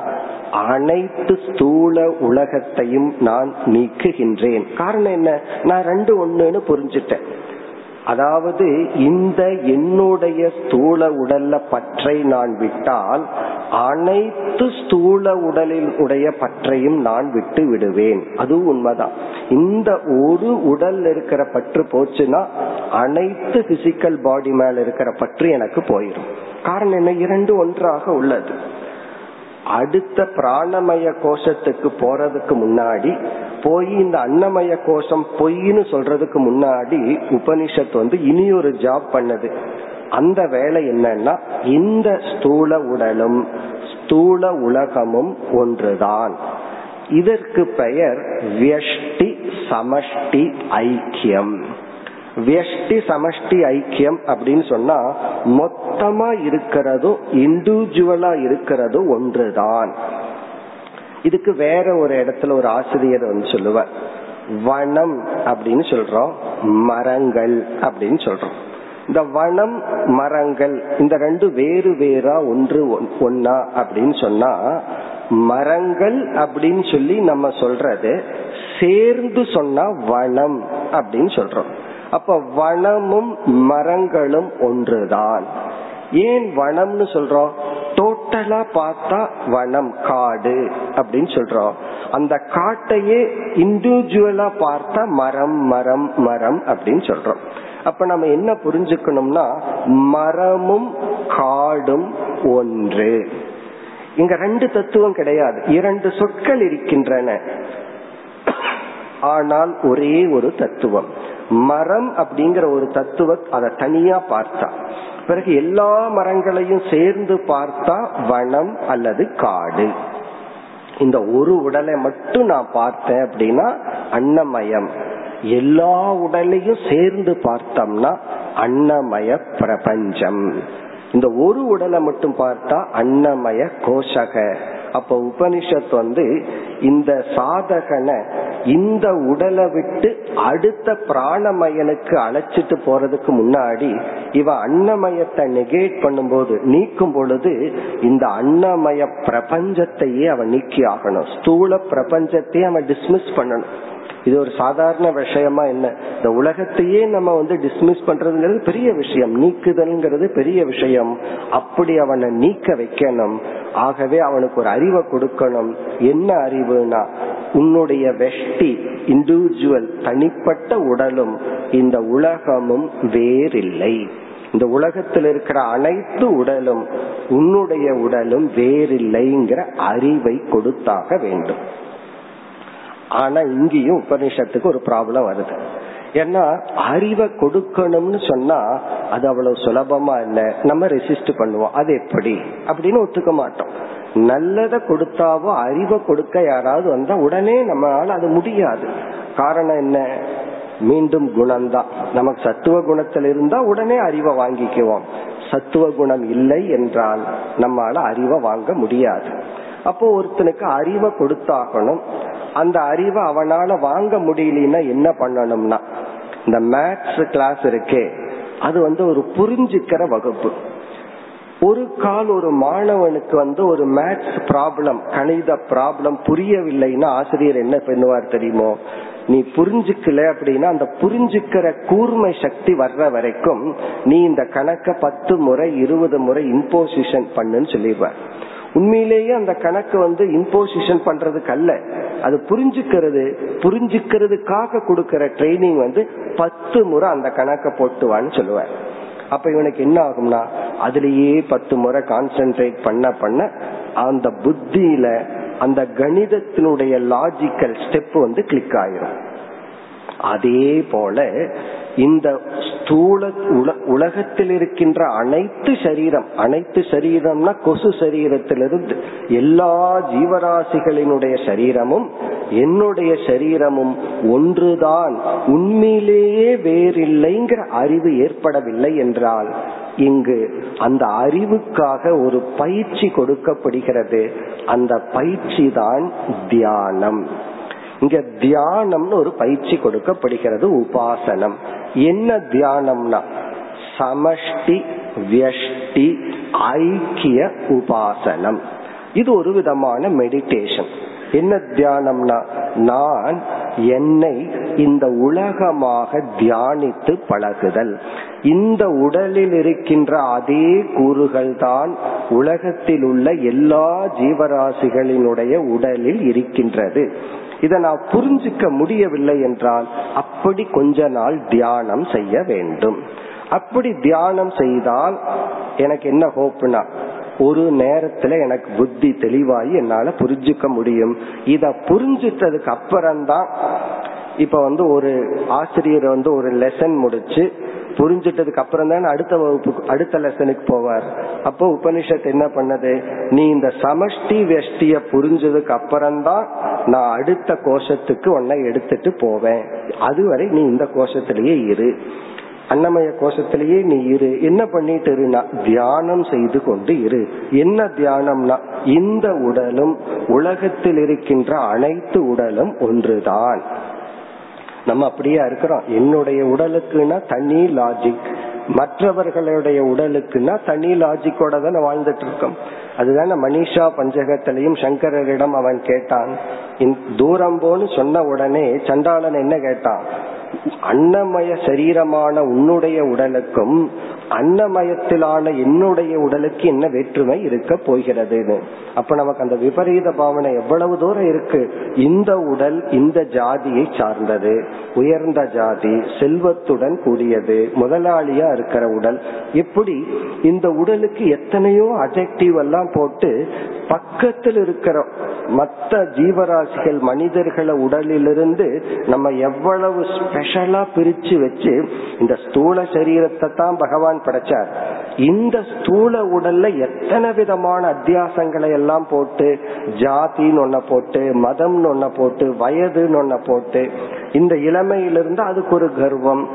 அனைத்து ஸ்தூல உலகத்தையும் நான் நீக்குகின்றேன். காரணம் என்ன? நான் ரெண்டு ஒண்ணுன்னு புரிஞ்சுட்டேன். அதாவது இந்த என்னுடைய ஸ்தூல உடல்ல பற்றை நான் விட்டால் அனைத்து ஸ்தூல உடலில் உடைய பற்றையும் நான் விட்டு விடுவேன். அதுவும் உண்மைதான். இந்த ஒரு உடல் இருக்கிற பற்று போச்சுன்னா அனைத்து பிசிக்கல் பாடி மேல இருக்கிற பற்று எனக்கு போயிடும் காரணம் என்ன? இரண்டு ஒன்றாக உள்ளது. அடுத்த பிராணமய கோஷத்துக்கு போறதுக்கு முன்னாடி போய் இந்த அன்னமய கோஷம் பொய்ன்னு சொல்றதுக்கு முன்னாடி உபனிஷத் வந்து இனி ஒரு ஜாப் பண்ணது. அந்த வேலை என்னன்னா இந்த ஸ்தூல உடலும் ஸ்தூல உலகமும் ஒன்றுதான். இதற்கு பெயர் வியஷ்டி சமஷ்டி ஐக்கியம். வியஷ்டி சமஷ்டி ஐக்கியம் அப்படின்னு சொன்னா மொத்தமா இருக்கிறதும் இண்டிவிஜுவலா இருக்கிறதும் ஒன்றுதான். இதுக்கு வேற ஒரு இடத்துல ஒரு ஆசிரியர் வந்து சொல்லுவார். வனம் அப்படின்னு சொல்றோம் மரங்கள் அப்படின்னு சொல்றோம். இந்த வனம் மரங்கள் இந்த ரெண்டு வேறு வேறா ஒன்று ஒன்னா அப்படின்னு சொன்னா மரங்கள் அப்படின்னு சொல்லி நம்ம சொல்றது சேர்ந்து சொன்னா வனம் அப்படின்னு சொல்றோம். அப்ப வனமும் மரங்களும் ஒன்றுதான். ஏன் வனம்னு சொல்றோம்? டோட்டலா பார்த்தா வனம் காடு அப்படின்னு சொல்றோம். அந்த காட்டையே இண்டிவிஜுவலா பார்த்தா மரம் மரம் மரம் அப்படின்னு சொல்றோம். அப்ப நம்ம என்ன புரிஞ்சுக்கணும்னா மரமும் காடும் ஒன்று. இங்க ரெண்டு தத்துவம் கிடையாது. இரண்டு சொற்கள் இருக்கின்றன. ஆனால் ஒரே ஒரு தத்துவம். மரம் அப்படிங்கிற ஒரு தத்துவ அதை தனியா பார்த்தா. பிறகு எல்லா மரங்களையும் சேர்ந்து பார்த்தா வனம் அல்லது காடு. இந்த ஒரு உடலை மட்டும் நான் பார்த்தேன் அப்படின்னா அன்னமயம். எல்லா உடலையும் சேர்ந்து பார்த்தோம்னா அன்னமய பிரபஞ்சம். இந்த ஒரு உடலை மட்டும் பார்த்தா அன்னமய கோஷக. அப்ப உபனிஷத் வந்து இந்த சாதகனை இந்த உடலை விட்டு அடுத்த பிராணமயனுக்கு அழைச்சிட்டு போறதுக்கு முன்னாடி இவ அன்னமயத்தை நெகேட் பண்ணும்போது நீக்கும் பொழுது இந்த அன்னமய பிரபஞ்சத்தையே அவன் நீக்கி ஆகணும். ஸ்தூல பிரபஞ்சத்தையே அவன் டிஸ்மிஸ் பண்ணணும். இது ஒரு சாதாரண விஷயமா என்ன? இந்த உலகத்தையே நம்ம வந்து டிஸ்மிஸ் பண்றதுங்கிறது பெரிய விஷயம். நீக்குதல்ங்கிறது பெரிய விஷயம். அப்படி அவனை நீக்க வைக்கணும். ஆகவே அவனுக்கு ஒரு அறிவை கொடுக்கணும். என்ன அறிவுனா உன்னுடைய வெஷ்டி இண்டிவிஜுவல் தனிப்பட்ட உடலும் இந்த உலகமும் வேறில்லை. இந்த உலகத்தில் இருக்கிற அனைத்து உடலும் உன்னுடைய உடலும் வேறில்லைங்கிற அறிவை கொடுத்தாக வேண்டும். ஆனா இங்கேயும் உபனிஷத்துக்கு ஒரு ப்ராப்ளம் வருது. ஏன்னா அறிவை கொடுக்கணும்னு சொன்னா அது அவ்வளவு சுலபமா இல்லை. நம்ம ரெசிஸ்ட் பண்ணுவோம். அது எப்படி? அப்படின்னு ஒத்துக்க மாட்டோம். நல்லத கொடுத்தாவோ அறிவை கொடுக்க யாராவது வந்தா உடனே நம்மளால அது முடியாது. காரணம் என்ன? மீண்டும் குணம்தான். நமக்கு சத்துவ குணத்தில் இருந்தா உடனே அறிவை வாங்கிக்குவோம். சத்துவ குணம் இல்லை என்றால் நம்மளால அறிவை வாங்க முடியாது. அப்போ ஒருத்தனுக்கு அறிவை கொடுத்தாகணும். அந்த அறிவை அவனால வாங்க முடியலன்னா என்ன பண்ணணும்னா இந்த மேத்ஸ் கிளாஸ் இருக்கே அது வந்து ஒரு புரிஞ்சுக்கிற வகுப்பு. ஒரு கால் ஒரு மாணவனுக்கு வந்து ஒரு மேத்ஸ் ப்ராப்ளம் கணித ப்ராப்ளம் புரியவில்லைன்னா ஆசிரியர் என்ன பண்ணுவார் தெரியுமோ? நீ புரிஞ்சுக்கல அப்படின்னா அந்த புரிஞ்சுக்கிற கூர்மை சக்தி வர்ற வரைக்கும் நீ இந்த கணக்க பத்து முறை இருபது முறை இம்போசிஷன் பண்ணுன்னு சொல்லிடுவார். உண்மையிலேயே அந்த கணக்கு வந்து இம்போசிஷன் பண்றதுக்கு அல்ல. அது புரிஞ்சுக்கிறது புரிஞ்சுக்கிறதுக்காக கொடுக்கற ட்ரைனிங் வந்து பத்து முறை அந்த கணக்கை போட்டுவான்னு சொல்லுவார். அப்ப இவனுக்கு என்ன ஆகும்னா அதுலேயே பத்து முறை கான்சென்ட்ரேட் பண்ண பண்ண அந்த புத்தியில அந்த கணிதத்தினுடைய லாஜிக்கல் ஸ்டெப் வந்து கிளிக் ஆயிரும். அதே போல இந்த ஸ்தூல உலகத்தில் இருக்கின்ற அனைத்து சரீரம் அனைத்து சரீரம்னா கொசு சரீரத்திலிருந்து எல்லா ஜீவராசிகளினுடைய சரீரமும் என்னுடைய சரீரமும் ஒன்றுதான் உண்மையிலேயே வேறில்லைங்கிற அறிவு ஏற்படவில்லை என்றால் இங்கு அந்த அறிவுக்காக ஒரு பயிற்சி கொடுக்கப்படுகிறது. அந்த பயிற்சி தான் தியானம். இங்க தியானம்னு ஒரு பயிற்சி கொடுக்கப்படுகிறது உபாசனம். என்ன தியானம்னா சமஷ்டி வியஷ்டி ஐக்கிய உபாசனம். இது ஒரு விதமான மெடிடேஷன் என்ன தியானம்னா நான் என்னை இந்த உலகமாக தியானித்து பழகுதல். இந்த உடலில் இருக்கின்ற அதே கூறுகள் தான் உலகத்தில் உள்ள எல்லா ஜீவராசிகளினுடைய உடலில் இருக்கின்றது. இதை நான் புரிஞ்சுக்க முடியவில்லை என்றால் அப்படி கொஞ்ச நாள் தியானம் செய்ய வேண்டும். அப்படி தியானம் செய்தால் எனக்கு என்ன ஹோப்னா ஒரு நேரத்துல எனக்கு புத்தி தெளிவாகி என்னால புரிஞ்சுக்க முடியும். இத புரிஞ்சிட்டதுக்கு அப்புறம்தான் இப்ப வந்து ஒரு ஆசிரியர் வந்து ஒரு லெசன் முடிச்சு புரிஞ்சிட்டதுக்கு அப்புறம் தான் அடுத்த வகுப்புக்கு அடுத்த லெசனுக்கு போவார். அப்போ உபனிஷத் என்ன பண்ணது? நீ இந்த சமஷ்டி வெஷ்டிய புரிஞ்சதுக்கு அப்புறம்தான் நான் அடுத்த கோஷத்துக்கு உன்னை எடுத்துட்டு போவேன். அதுவரை நீ இந்த கோஷத்திலேயே இரு. அன்னமய கோஷத்திலேயே நீ இரு. என்ன பண்ணிட்டு இருனா தியானம் செய்து கொண்டு இரு. என்ன தியானம்னா இந்த உடலும் உலகத்தில் இருக்கின்ற அனைத்து உடலும் ஒன்றுதான். நம்ம அப்படியே இருக்கிறோம். என்னுடைய உடலுக்குன்னா தனி லாஜிக் மற்றவர்களுடைய உடலுக்குன்னா தனி லாஜிக்கோட தான் வாழ்ந்துட்டு இருக்கோம். அதுதானே மனிஷா பஞ்சகத்திலையும் சங்கரரிடம் அவன் கேட்டான். தூரம் போன்னு சொன்ன உடனே சண்டாளன் என்ன கேட்டான்? அன்னமய சரீரமான உன்னுடைய உடலுக்கும் அன்னமயத்திலான என்னுடைய உடலுக்கு என்ன வேற்றுமை இருக்க போகிறதுன்னு. அப்ப நமக்கு அந்த விபரீத பாவனை எவ்வளவு தூரம் இருக்கு? இந்த உடல் இந்த ஜாதியை சார்ந்தது. உயர்ந்த ஜாதி செல்வத்துடன் கூடியது முதலாளியா இருக்கிற உடல். இப்படி இந்த உடலுக்கு எத்தனையோ அஜெக்டிவ் எல்லாம் போட்டு பக்கத்தில் இருக்கிற மற்ற ஜீவராசிகள் மனிதர்களை உடலிலிருந்து நம்ம எவ்வளவு ஸ்பெஷலா பிரிச்சு வச்சு இந்த ஸ்தூல சரீரத்தை தான் பகவான் படைச்சார். இந்த ஸ்தூல உடல்ல எத்தனை விதமான அத்தியாசங்களை எல்லாம் போட்டு ஜாதின்னு ஒன்ன போட்டு மதம்னு ஒன்ன போட்டு வயதுன்னு ஒன்ன போட்டு இந்த இளமையிலிருந்து அதுக்கு ஒரு கர்வம்.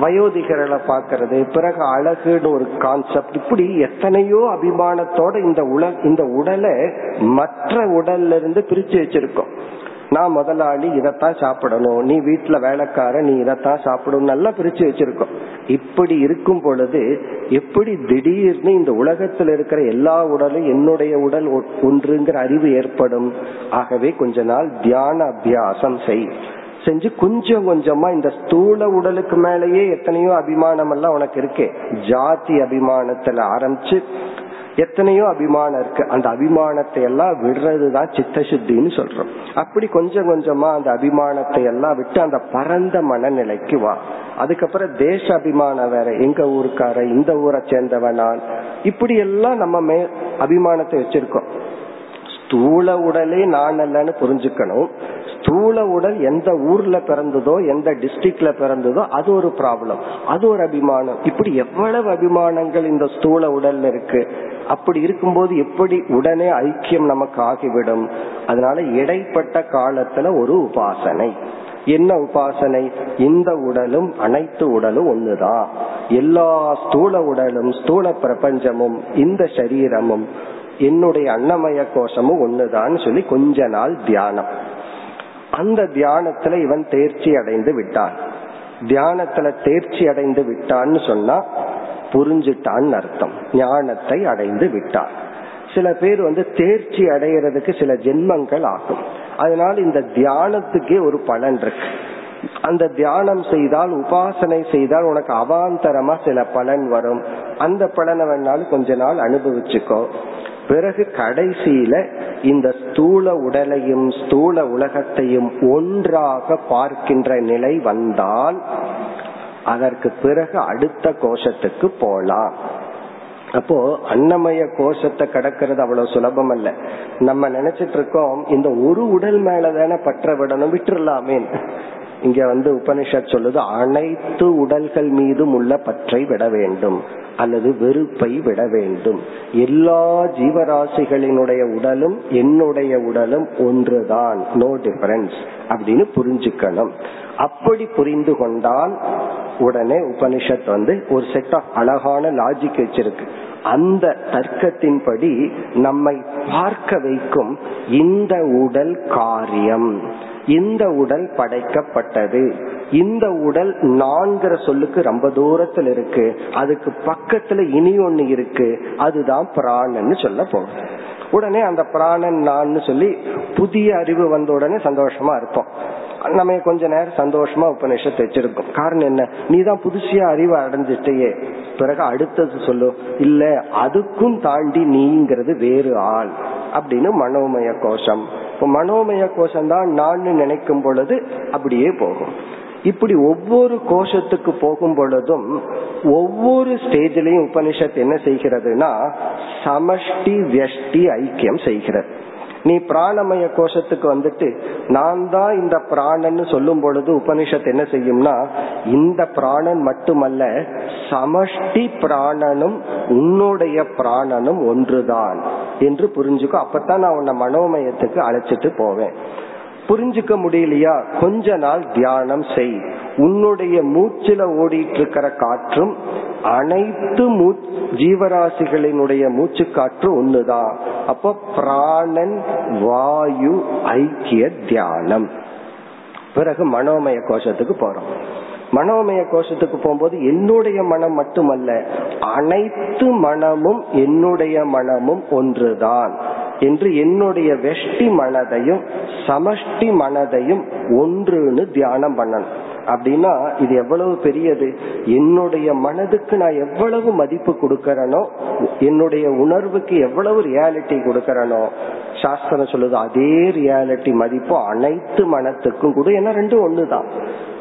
வயோதிகர்களை பாக்குறது பிறகு அழகுன்னு ஒரு கான்செப்ட் இப்படி எத்தனையோ அபிமானத்தோட இந்த உல இந்த உடலை மற்ற உடல்ல இருந்து பிரிச்சு வச்சிருக்கோம். நான் முதலாளி இதைத்தான் சாப்பிடணும். நீ வீட்டுல வேலைக்கார நீ இதைத்தான் சாப்பிடணும் நல்லா பிரிச்சு வச்சிருக்கோம். இப்படி இருக்கும் பொழுது எப்படி திடீர்னு இந்த உலகத்தில் இருக்கிற எல்லா உடலும் என்னுடைய உடல் ஒன்றுங்கிற அறிவு ஏற்படும். ஆகவே கொஞ்ச நாள் தியான அபியாசம் செய். செஞ்சு கொஞ்சம் கொஞ்சமா இந்த ஸ்தூல உடலுக்கு மேலேயே எத்தனையோ அபிமானம் எல்லாம் உனக்கு இருக்கு. ஜாதி அபிமானத்துல ஆரம்பிச்சு எத்தனையோ அபிமானம் இருக்கு. அந்த அபிமானத்தை எல்லாம் விடுறதுதான் சித்த சுத்தின்னு சொல்றோம். அப்படி கொஞ்சம் கொஞ்சமா அந்த அபிமானத்தை எல்லாம் விட்டு அந்த பரந்த மனநிலைக்கு வா. அதுக்கப்புறம் தேச அபிமானம் வேற. எங்க ஊருக்கார இந்த ஊரை சேர்ந்தவனான் இப்படி எல்லாம் நம்ம மே அபிமானத்தை வச்சிருக்கோம். ஸ்தூல உடலே நான் அல்லன்னு புரிஞ்சுக்கணும். ஸ்தூல உடல் எந்த ஊர்ல பிறந்ததோ எந்த டிஸ்ட்ரிக்ட்ல பிறந்ததோ அது ஒரு ப்ராப்ளம் அது ஒரு அபிமானம். இப்படி எவ்வளவு அபிமானங்கள் இந்த ஸ்தூல உடல்ல இருக்கு? அப்படி இருக்கும்போது எப்படி உடனே ஐக்கியம் நமக்கு ஆகிவிடும்? அதனால இடைப்பட்ட காலத்துல ஒரு உபாசனை. என்ன உபாசனை? இந்த உடலும் அனைத்து உடலும் ஒண்ணுதான். எல்லா ஸ்தூல உடலும் ஸ்தூல பிரபஞ்சமும் இந்த சரீரமும் என்னுடைய அன்னமய கோஷமும் ஒண்ணுதான் சொல்லி கொஞ்ச நாள் தியானம். அந்த தியானத்துல இவன் தேர்ச்சி அடைந்து விட்டான். தியானத்துல தேர்ச்சி அடைந்து விட்டான்னு சொன்னா புரிஞ்சுட்டான்னு அர்த்தம். ஞானத்தை அடைந்து விட்டான். சில பேர் வந்து தேர்ச்சி அடைகிறதுக்கு சில ஜென்மங்கள் ஆகும். அதனால இந்த தியானத்துக்கே ஒரு பலன் இருக்கு. அந்த தியானம் செய்தால் உபாசனை செய்தால் உனக்கு அவாந்தரமா சில பலன் வரும். அந்த பலனை வேணாலும் கொஞ்ச நாள் அனுபவிச்சுக்கோ. பிறகு கடைசியில இந்த ஸ்தூல உடலையும் ஸ்தூல உலகத்தையும் ஒன்றாக பார்க்கின்ற நிலை வந்தால் அதற்கு பிறகு அடுத்த கோஷத்துக்கு போலாம். அப்போ அன்னமய கோஷத்தை கடக்கிறது அவ்வளவு சுலபம் அல்ல நம்ம நினைச்சிட்டு இருக்கோம் இந்த ஒரு உடல் மேலதான பற்ற விடணும் விட்டுறலாமே. இங்க வந்து உபனிஷத் சொல்லுது அனைத்து உடல்கள் மீதும் உள்ள பற்றை விட வேண்டும். அல்லது வெறுப்பை விட வேண்டும். எல்லா ஜீவராசிகளினுடைய உடலும் என்னுடைய உடலும் ஒன்றுதான். நோ டிஃபரன்ஸ் அப்படின்னு புரிஞ்சுக்கணும். அப்படி புரிந்து கொண்டால் உடனே உபனிஷத் வந்து ஒரு செட் ஆஃப் அழகான லாஜிக் வச்சிருக்கு. அந்த தர்க்கத்தின்படி நம்மை பார்க்க வைக்கும் இந்த உடல் காரியம். இந்த உடல் படைக்கப்பட்டது. இந்த உடல் நான்கிற சொல்லுக்கு ரொம்ப தூரத்தில் இருக்கு. அதுக்கு பக்கத்துல இனி ஒண்ணு இருக்கு. அதுதான் பிராணன்னு சொல்ல போகுது. உடனே அந்த பிராணன் நான் சொல்லி புதிய அறிவு வந்த உடனே சந்தோஷமா இருப்போம் நம்ம கொஞ்ச நேரம் சந்தோஷமா உபநிஷத்தை வச்சிருக்கோம். காரணம் என்ன? நீ தான் புதுசியா அறிவு அடைஞ்சிட்டேயே. பிறகு அடுத்தது சொல்லு. இல்ல அதுக்கும் தாண்டி நீங்கிறது வேறு ஆள். அப்படின்னு மனோமய கோஷம். மனோமய கோஷம் தான் நான் நினைக்கும் பொழுது அப்படியே போகும். இப்படி ஒவ்வொரு கோஷத்துக்கு போகும் பொழுதும் ஒவ்வொரு ஸ்டேஜிலையும் உபனிஷத் என்ன செய்கிறதுனா சமஷ்டி வியஷ்டி ஐக்கியம் செய்கிறது. நீ பிராணமய கோஷத்துக்கு வந்துட்டு நான் தான் இந்த பிராணன்னு சொல்லும் பொழுது உபனிஷத் என்ன செய்யும்னா இந்த பிராணன் மட்டுமல்ல சமஷ்டி பிராணனும் உன்னுடைய பிராணனும் ஒன்றுதான் என்று புரிஞ்சுக்கோ. அப்பதான் நான் உன்னை மனோமயத்துக்கு அழைச்சிட்டு போவேன். புரிஞ்சுக்க முடியலையா? கொஞ்ச நாள் தியானம் செய். உன்னுடைய மூச்சில ஓடிட்டு இருக்கிற காற்றும் அனைத்து ஜீவராசிகளினுடைய மூச்சு காற்று ஒண்ணுதான் அப்போ பிராணன் வாயு ஐக்கிய தியானம். பிறகு மனோமய கோஷத்துக்கு போறோம். மனோமய கோஷத்துக்கு போகும்போது என்னுடைய மனம் மட்டுமல்ல அனைத்து மனமும் என்னுடைய மனமும் ஒன்றுதான். என்று என்னுடைய வெஷ்டி மனதையும் சமஷ்டி மனதையும் ஒன்றுன்னு தியானம் பண்ணணும். அப்படின்னா இது எவ்வளவு பெரியது? என்னுடைய மனதுக்கு நான் எவ்வளவு மதிப்பு கொடுக்கறனோ என்னுடைய உணர்வுக்கு எவ்வளவு ரியாலிட்டி கொடுக்கறனோ சாஸ்திரம் சொல்லுது அதே ரியாலிட்டி மதிப்பு அனைத்து மனத்துக்கும் கூட. ஏன்னா ரெண்டும் ஒண்ணுதான்.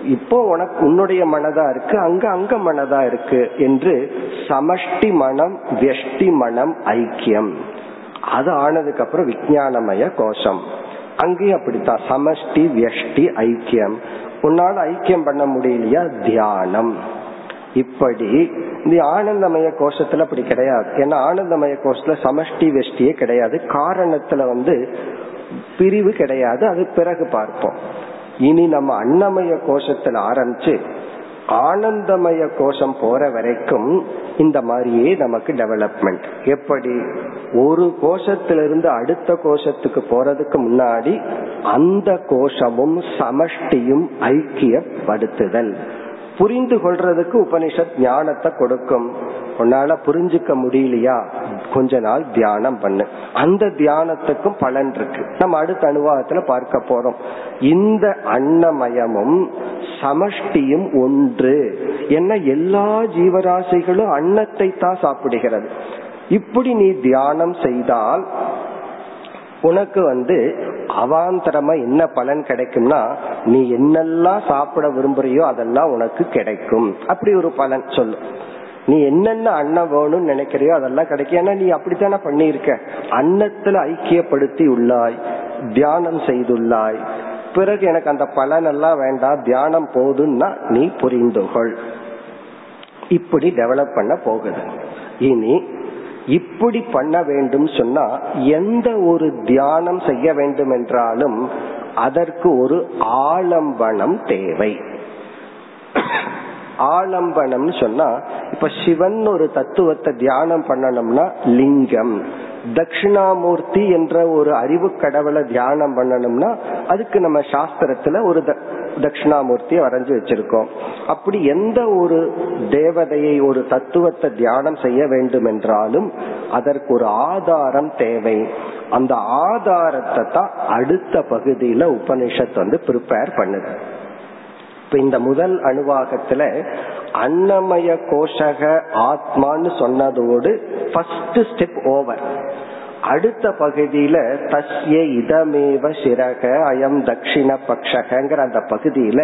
இப்போ உனக்கு உன்னுடைய மனதா இருக்கு அங்க அங்க மனதா இருக்கு என்று சமஷ்டி மனம் வெஷ்டி மனம் ஐக்கியம். அது ஆனதுக்கு அப்புறம் விஜயானமய கோஷம். அங்கேயும் அப்படித்தான். சமஷ்டி வியஷ்டி ஐக்கியம். உன்னால ஐக்கியம் பண்ண முடியலையா? தியானம். இப்படி. இந்த ஆனந்தமய கோஷத்துல அப்படி கிடையாது. ஏன்னா ஆனந்தமய கோஷத்துல சமஷ்டி வெஷ்டியே கிடையாது. காரணத்துல வந்து பிரிவு கிடையாது. அது பிறகு பார்ப்போம். இனி நம்ம அன்னமய கோஷத்துல ஆரம்பிச்சு ஆனந்தமய கோஷம் போற வரைக்கும் இந்த மாதிரியே நமக்கு டெவலப்மெண்ட் எப்படி? ஒரு கோஷத்திலிருந்து அடுத்த கோஷத்துக்கு போறதுக்கு முன்னாடி அந்த கோஷமும் சமஷ்டியும் ஐக்கியப்படுத்துதல். புரிந்து கொள்றதுக்கு உபனிஷத் ஞானத்தை கொடுக்கும். உன்னால புரிஞ்சுக்க முடியலையா? கொஞ்ச நாள் தியானம் பண்ணு. அந்த தியானத்துக்கும் பலன் இருக்கு. நம்ம அடுத்த அனுபவத்துல பார்க்க போறோம். இந்த அன்னமயமும் சமஷ்டியும் ஒன்று. என்ன எல்லா ஜீவராசிகளும் அன்னத்தை தான் சாப்பிடுகிறது. இப்படி நீ தியானம் செய்தால் உனக்கு வந்து அவாந்தரமா என்ன பலன் கிடைக்கும்னா நீ என்னெல்லாம் சாப்பிட விரும்புறியோ அதெல்லாம் உனக்கு கிடைக்கும். அப்படி ஒரு பலன் சொல்லு. நீ என்னென்ன அன்னம் வேணும்னு நினைக்கிறியோ அதெல்லாம் கிடைக்கும். ஏன்னா நீ அப்படித்தானே பண்ணியிருக்க. அன்னத்துல ஐக்கியப்படுத்தி உள்ளாய் தியானம் செய்துள்ளாய். பிறகு எனக்கு அந்த பலன் எல்லாம் வேண்டாம் தியானம் போதுன்னா நீ புரிந்துகொள். இப்படி டெவலப் பண்ண போகுது. இனி இப்படி பண்ண வேண்டும் சொன்னா எந்த ஒரு தியானம் செய்ய வேண்டும் என்றாலும் அதற்கு ஒரு ஆலம்பனம் தேவை. ஆலம்பனம்னு சொன்னா இப்ப சிவன் ஒரு தத்துவத்தை தியானம் பண்ணணும்னா லிங்கம். தட்சிணாமூர்த்தி என்ற ஒரு அறிவு கடவுளை தியானம் பண்ணணும்னா அதுக்கு நம்ம சாஸ்திரத்துல ஒரு தட்சிணாமூர்த்தியை வரைஞ்சு வச்சிருக்கோம். அப்படி எந்த ஒரு தேவதையை ஒரு தத்துவத்தை தியானம் செய்ய வேண்டும் என்றாலும் அதற்கு ஒரு ஆதாரம் தேவை. அந்த ஆதாரத்தை தான் அடுத்த பகுதியில உபனிஷத் வந்து ப்ரிப்பேர் பண்ணுது. இப்ப இந்த முதல் அணுவாகத்துல அன்னமய கோஷக ஆத்மான்னு சொன்னதோடு ஃபர்ஸ்ட் ஸ்டெப் ஓவர் அடுத்த பகுதியில தஸ்ய இதமேவ சிறக அயம் தட்சிண பக்ஷகங்கிற அந்த பகுதியில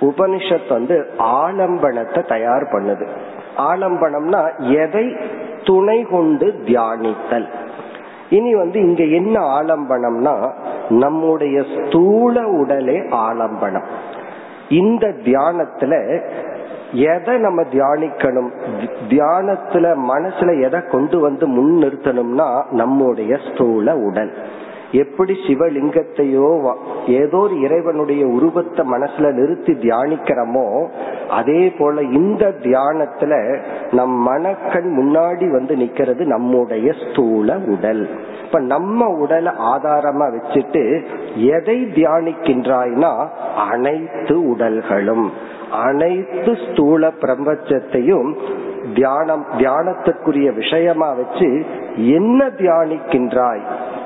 உபனிஷத் வந்து ஆலம்பனத்தை தயார் பண்ணுது. ஆலம்பனம்னா எதை துணை கொண்டு தியானித்தல். இனி வந்து இங்க என்ன ஆலம்பனம்னா நம்முடைய ஸ்தூல உடலே ஆலம்பனம். இந்த தியானத்துல எதை நம்ம தியானிக்கணும்? தியானத்துல மனசுல எதை கொண்டு வந்து முன் நிறுத்தணும்னா நம்முடைய ஸ்தூல உடல். எப்படி சிவலிங்கத்தையோ ஏதோ ஒரு இறைவனுடைய உருவத்தை மனசுல நிறுத்தி தியானிக்கிறோமோ அதே போல இந்த தியானத்துல நம் மனக்கண் முன்னாடி வந்து நிக்கிறது நம்முடைய ஸ்தூல உடல். இப்ப நம்ம உடலை ஆதாரமா வச்சுட்டு எதை தியானிக்கின்றாய்னா அனைத்து உடல்களும். அனைத்து ஸ்தூல பிரபஞ்சத்தையும் தியானம் தியானத்துக்குரிய விஷயமா வச்சு என்ன தியானிக்கின்றாய்?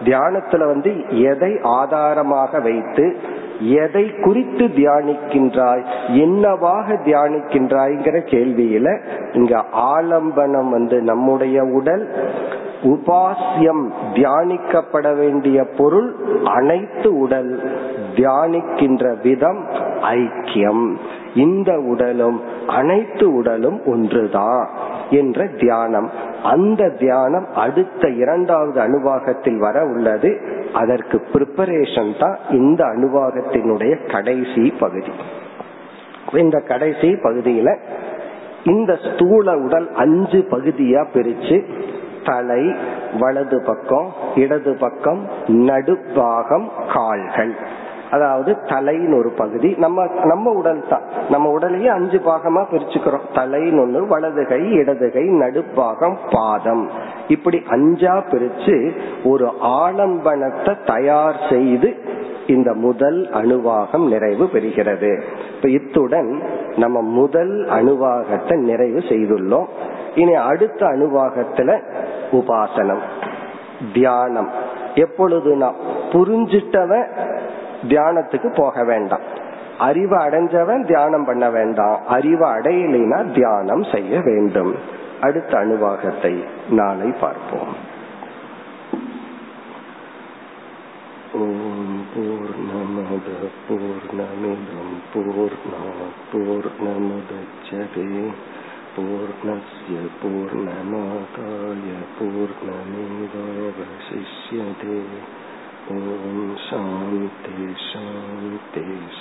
தியானத்துல வந்து எதை ஆதாரமாக வைத்து எதை குறித்து தியானிக்கின்றாய்? என்னவாக தியானிக்கின்றாய்ங்கிற கேள்வியில இங்க ஆலம்பனம் வந்து நம்முடைய உடல் உபாசியம் தியானிக்கப்பட வேண்டிய பொருள் அனைத்து உடல் தியானிக்கின்ற விதம் ஐக்கியம். இந்த உடலும் அனைத்து உடலும் ஒன்றுதான் என்ற தியானம். அந்த தியானம் அடுத்த இரண்டாவது அணுவாகத்தில் வர உள்ளது. அதற்கு பிரிப்பரேஷன் தான் இந்த அணுவாகத்தினுடைய கடைசி பகுதி. இந்த கடைசி பகுதியில இந்த ஸ்தூல உடல் அஞ்சு பகுதியா பிரிச்சு தலை வலது பக்கம் இடது பக்கம் நடுப்பாகம் கால்கள். அதாவது தலைன்னு ஒரு பகுதி. நம்ம நம்ம உடல் தான். நம்ம உடலையே அஞ்சு பாகமா பிரிச்சுக்கிறோம். தலைன்னு ஒண்ணு வலது கை இடது கை நடுப்பாகம் பாதம். இப்படி அஞ்சா பிரிச்சு ஒரு ஆலம்பனத்தை தயார் செய்து இந்த முதல் அணுவாகம் நிறைவு பெறுகிறது. இப்ப இத்துடன் நம்ம முதல் அணுவாகத்தை நிறைவு செய்துள்ளோம். இனி அடுத்த அணுவாகத்துல உபாசனம் தியானம். எப்பொழுது நான் புரிஞ்சிட்டவன் தியானத்துக்கு போக வேண்டாம். அறிவு அடைஞ்சவன் தியானம் பண்ண வேண்டாம். அறிவு அடையலைனா தியானம் செய்ய வேண்டும். அடுத்த அணுவாகத்தை நாளை பார்ப்போம். ஓம் பூர்ணமத பூர்ணமிதம் பூர்ணா பூர்ணமுதச்சதே பூர்ணஸ்ய பூர்ணமாதாய பூர்ணமேவாவசிஷ்யதே ॐ शान्ति शान्तिः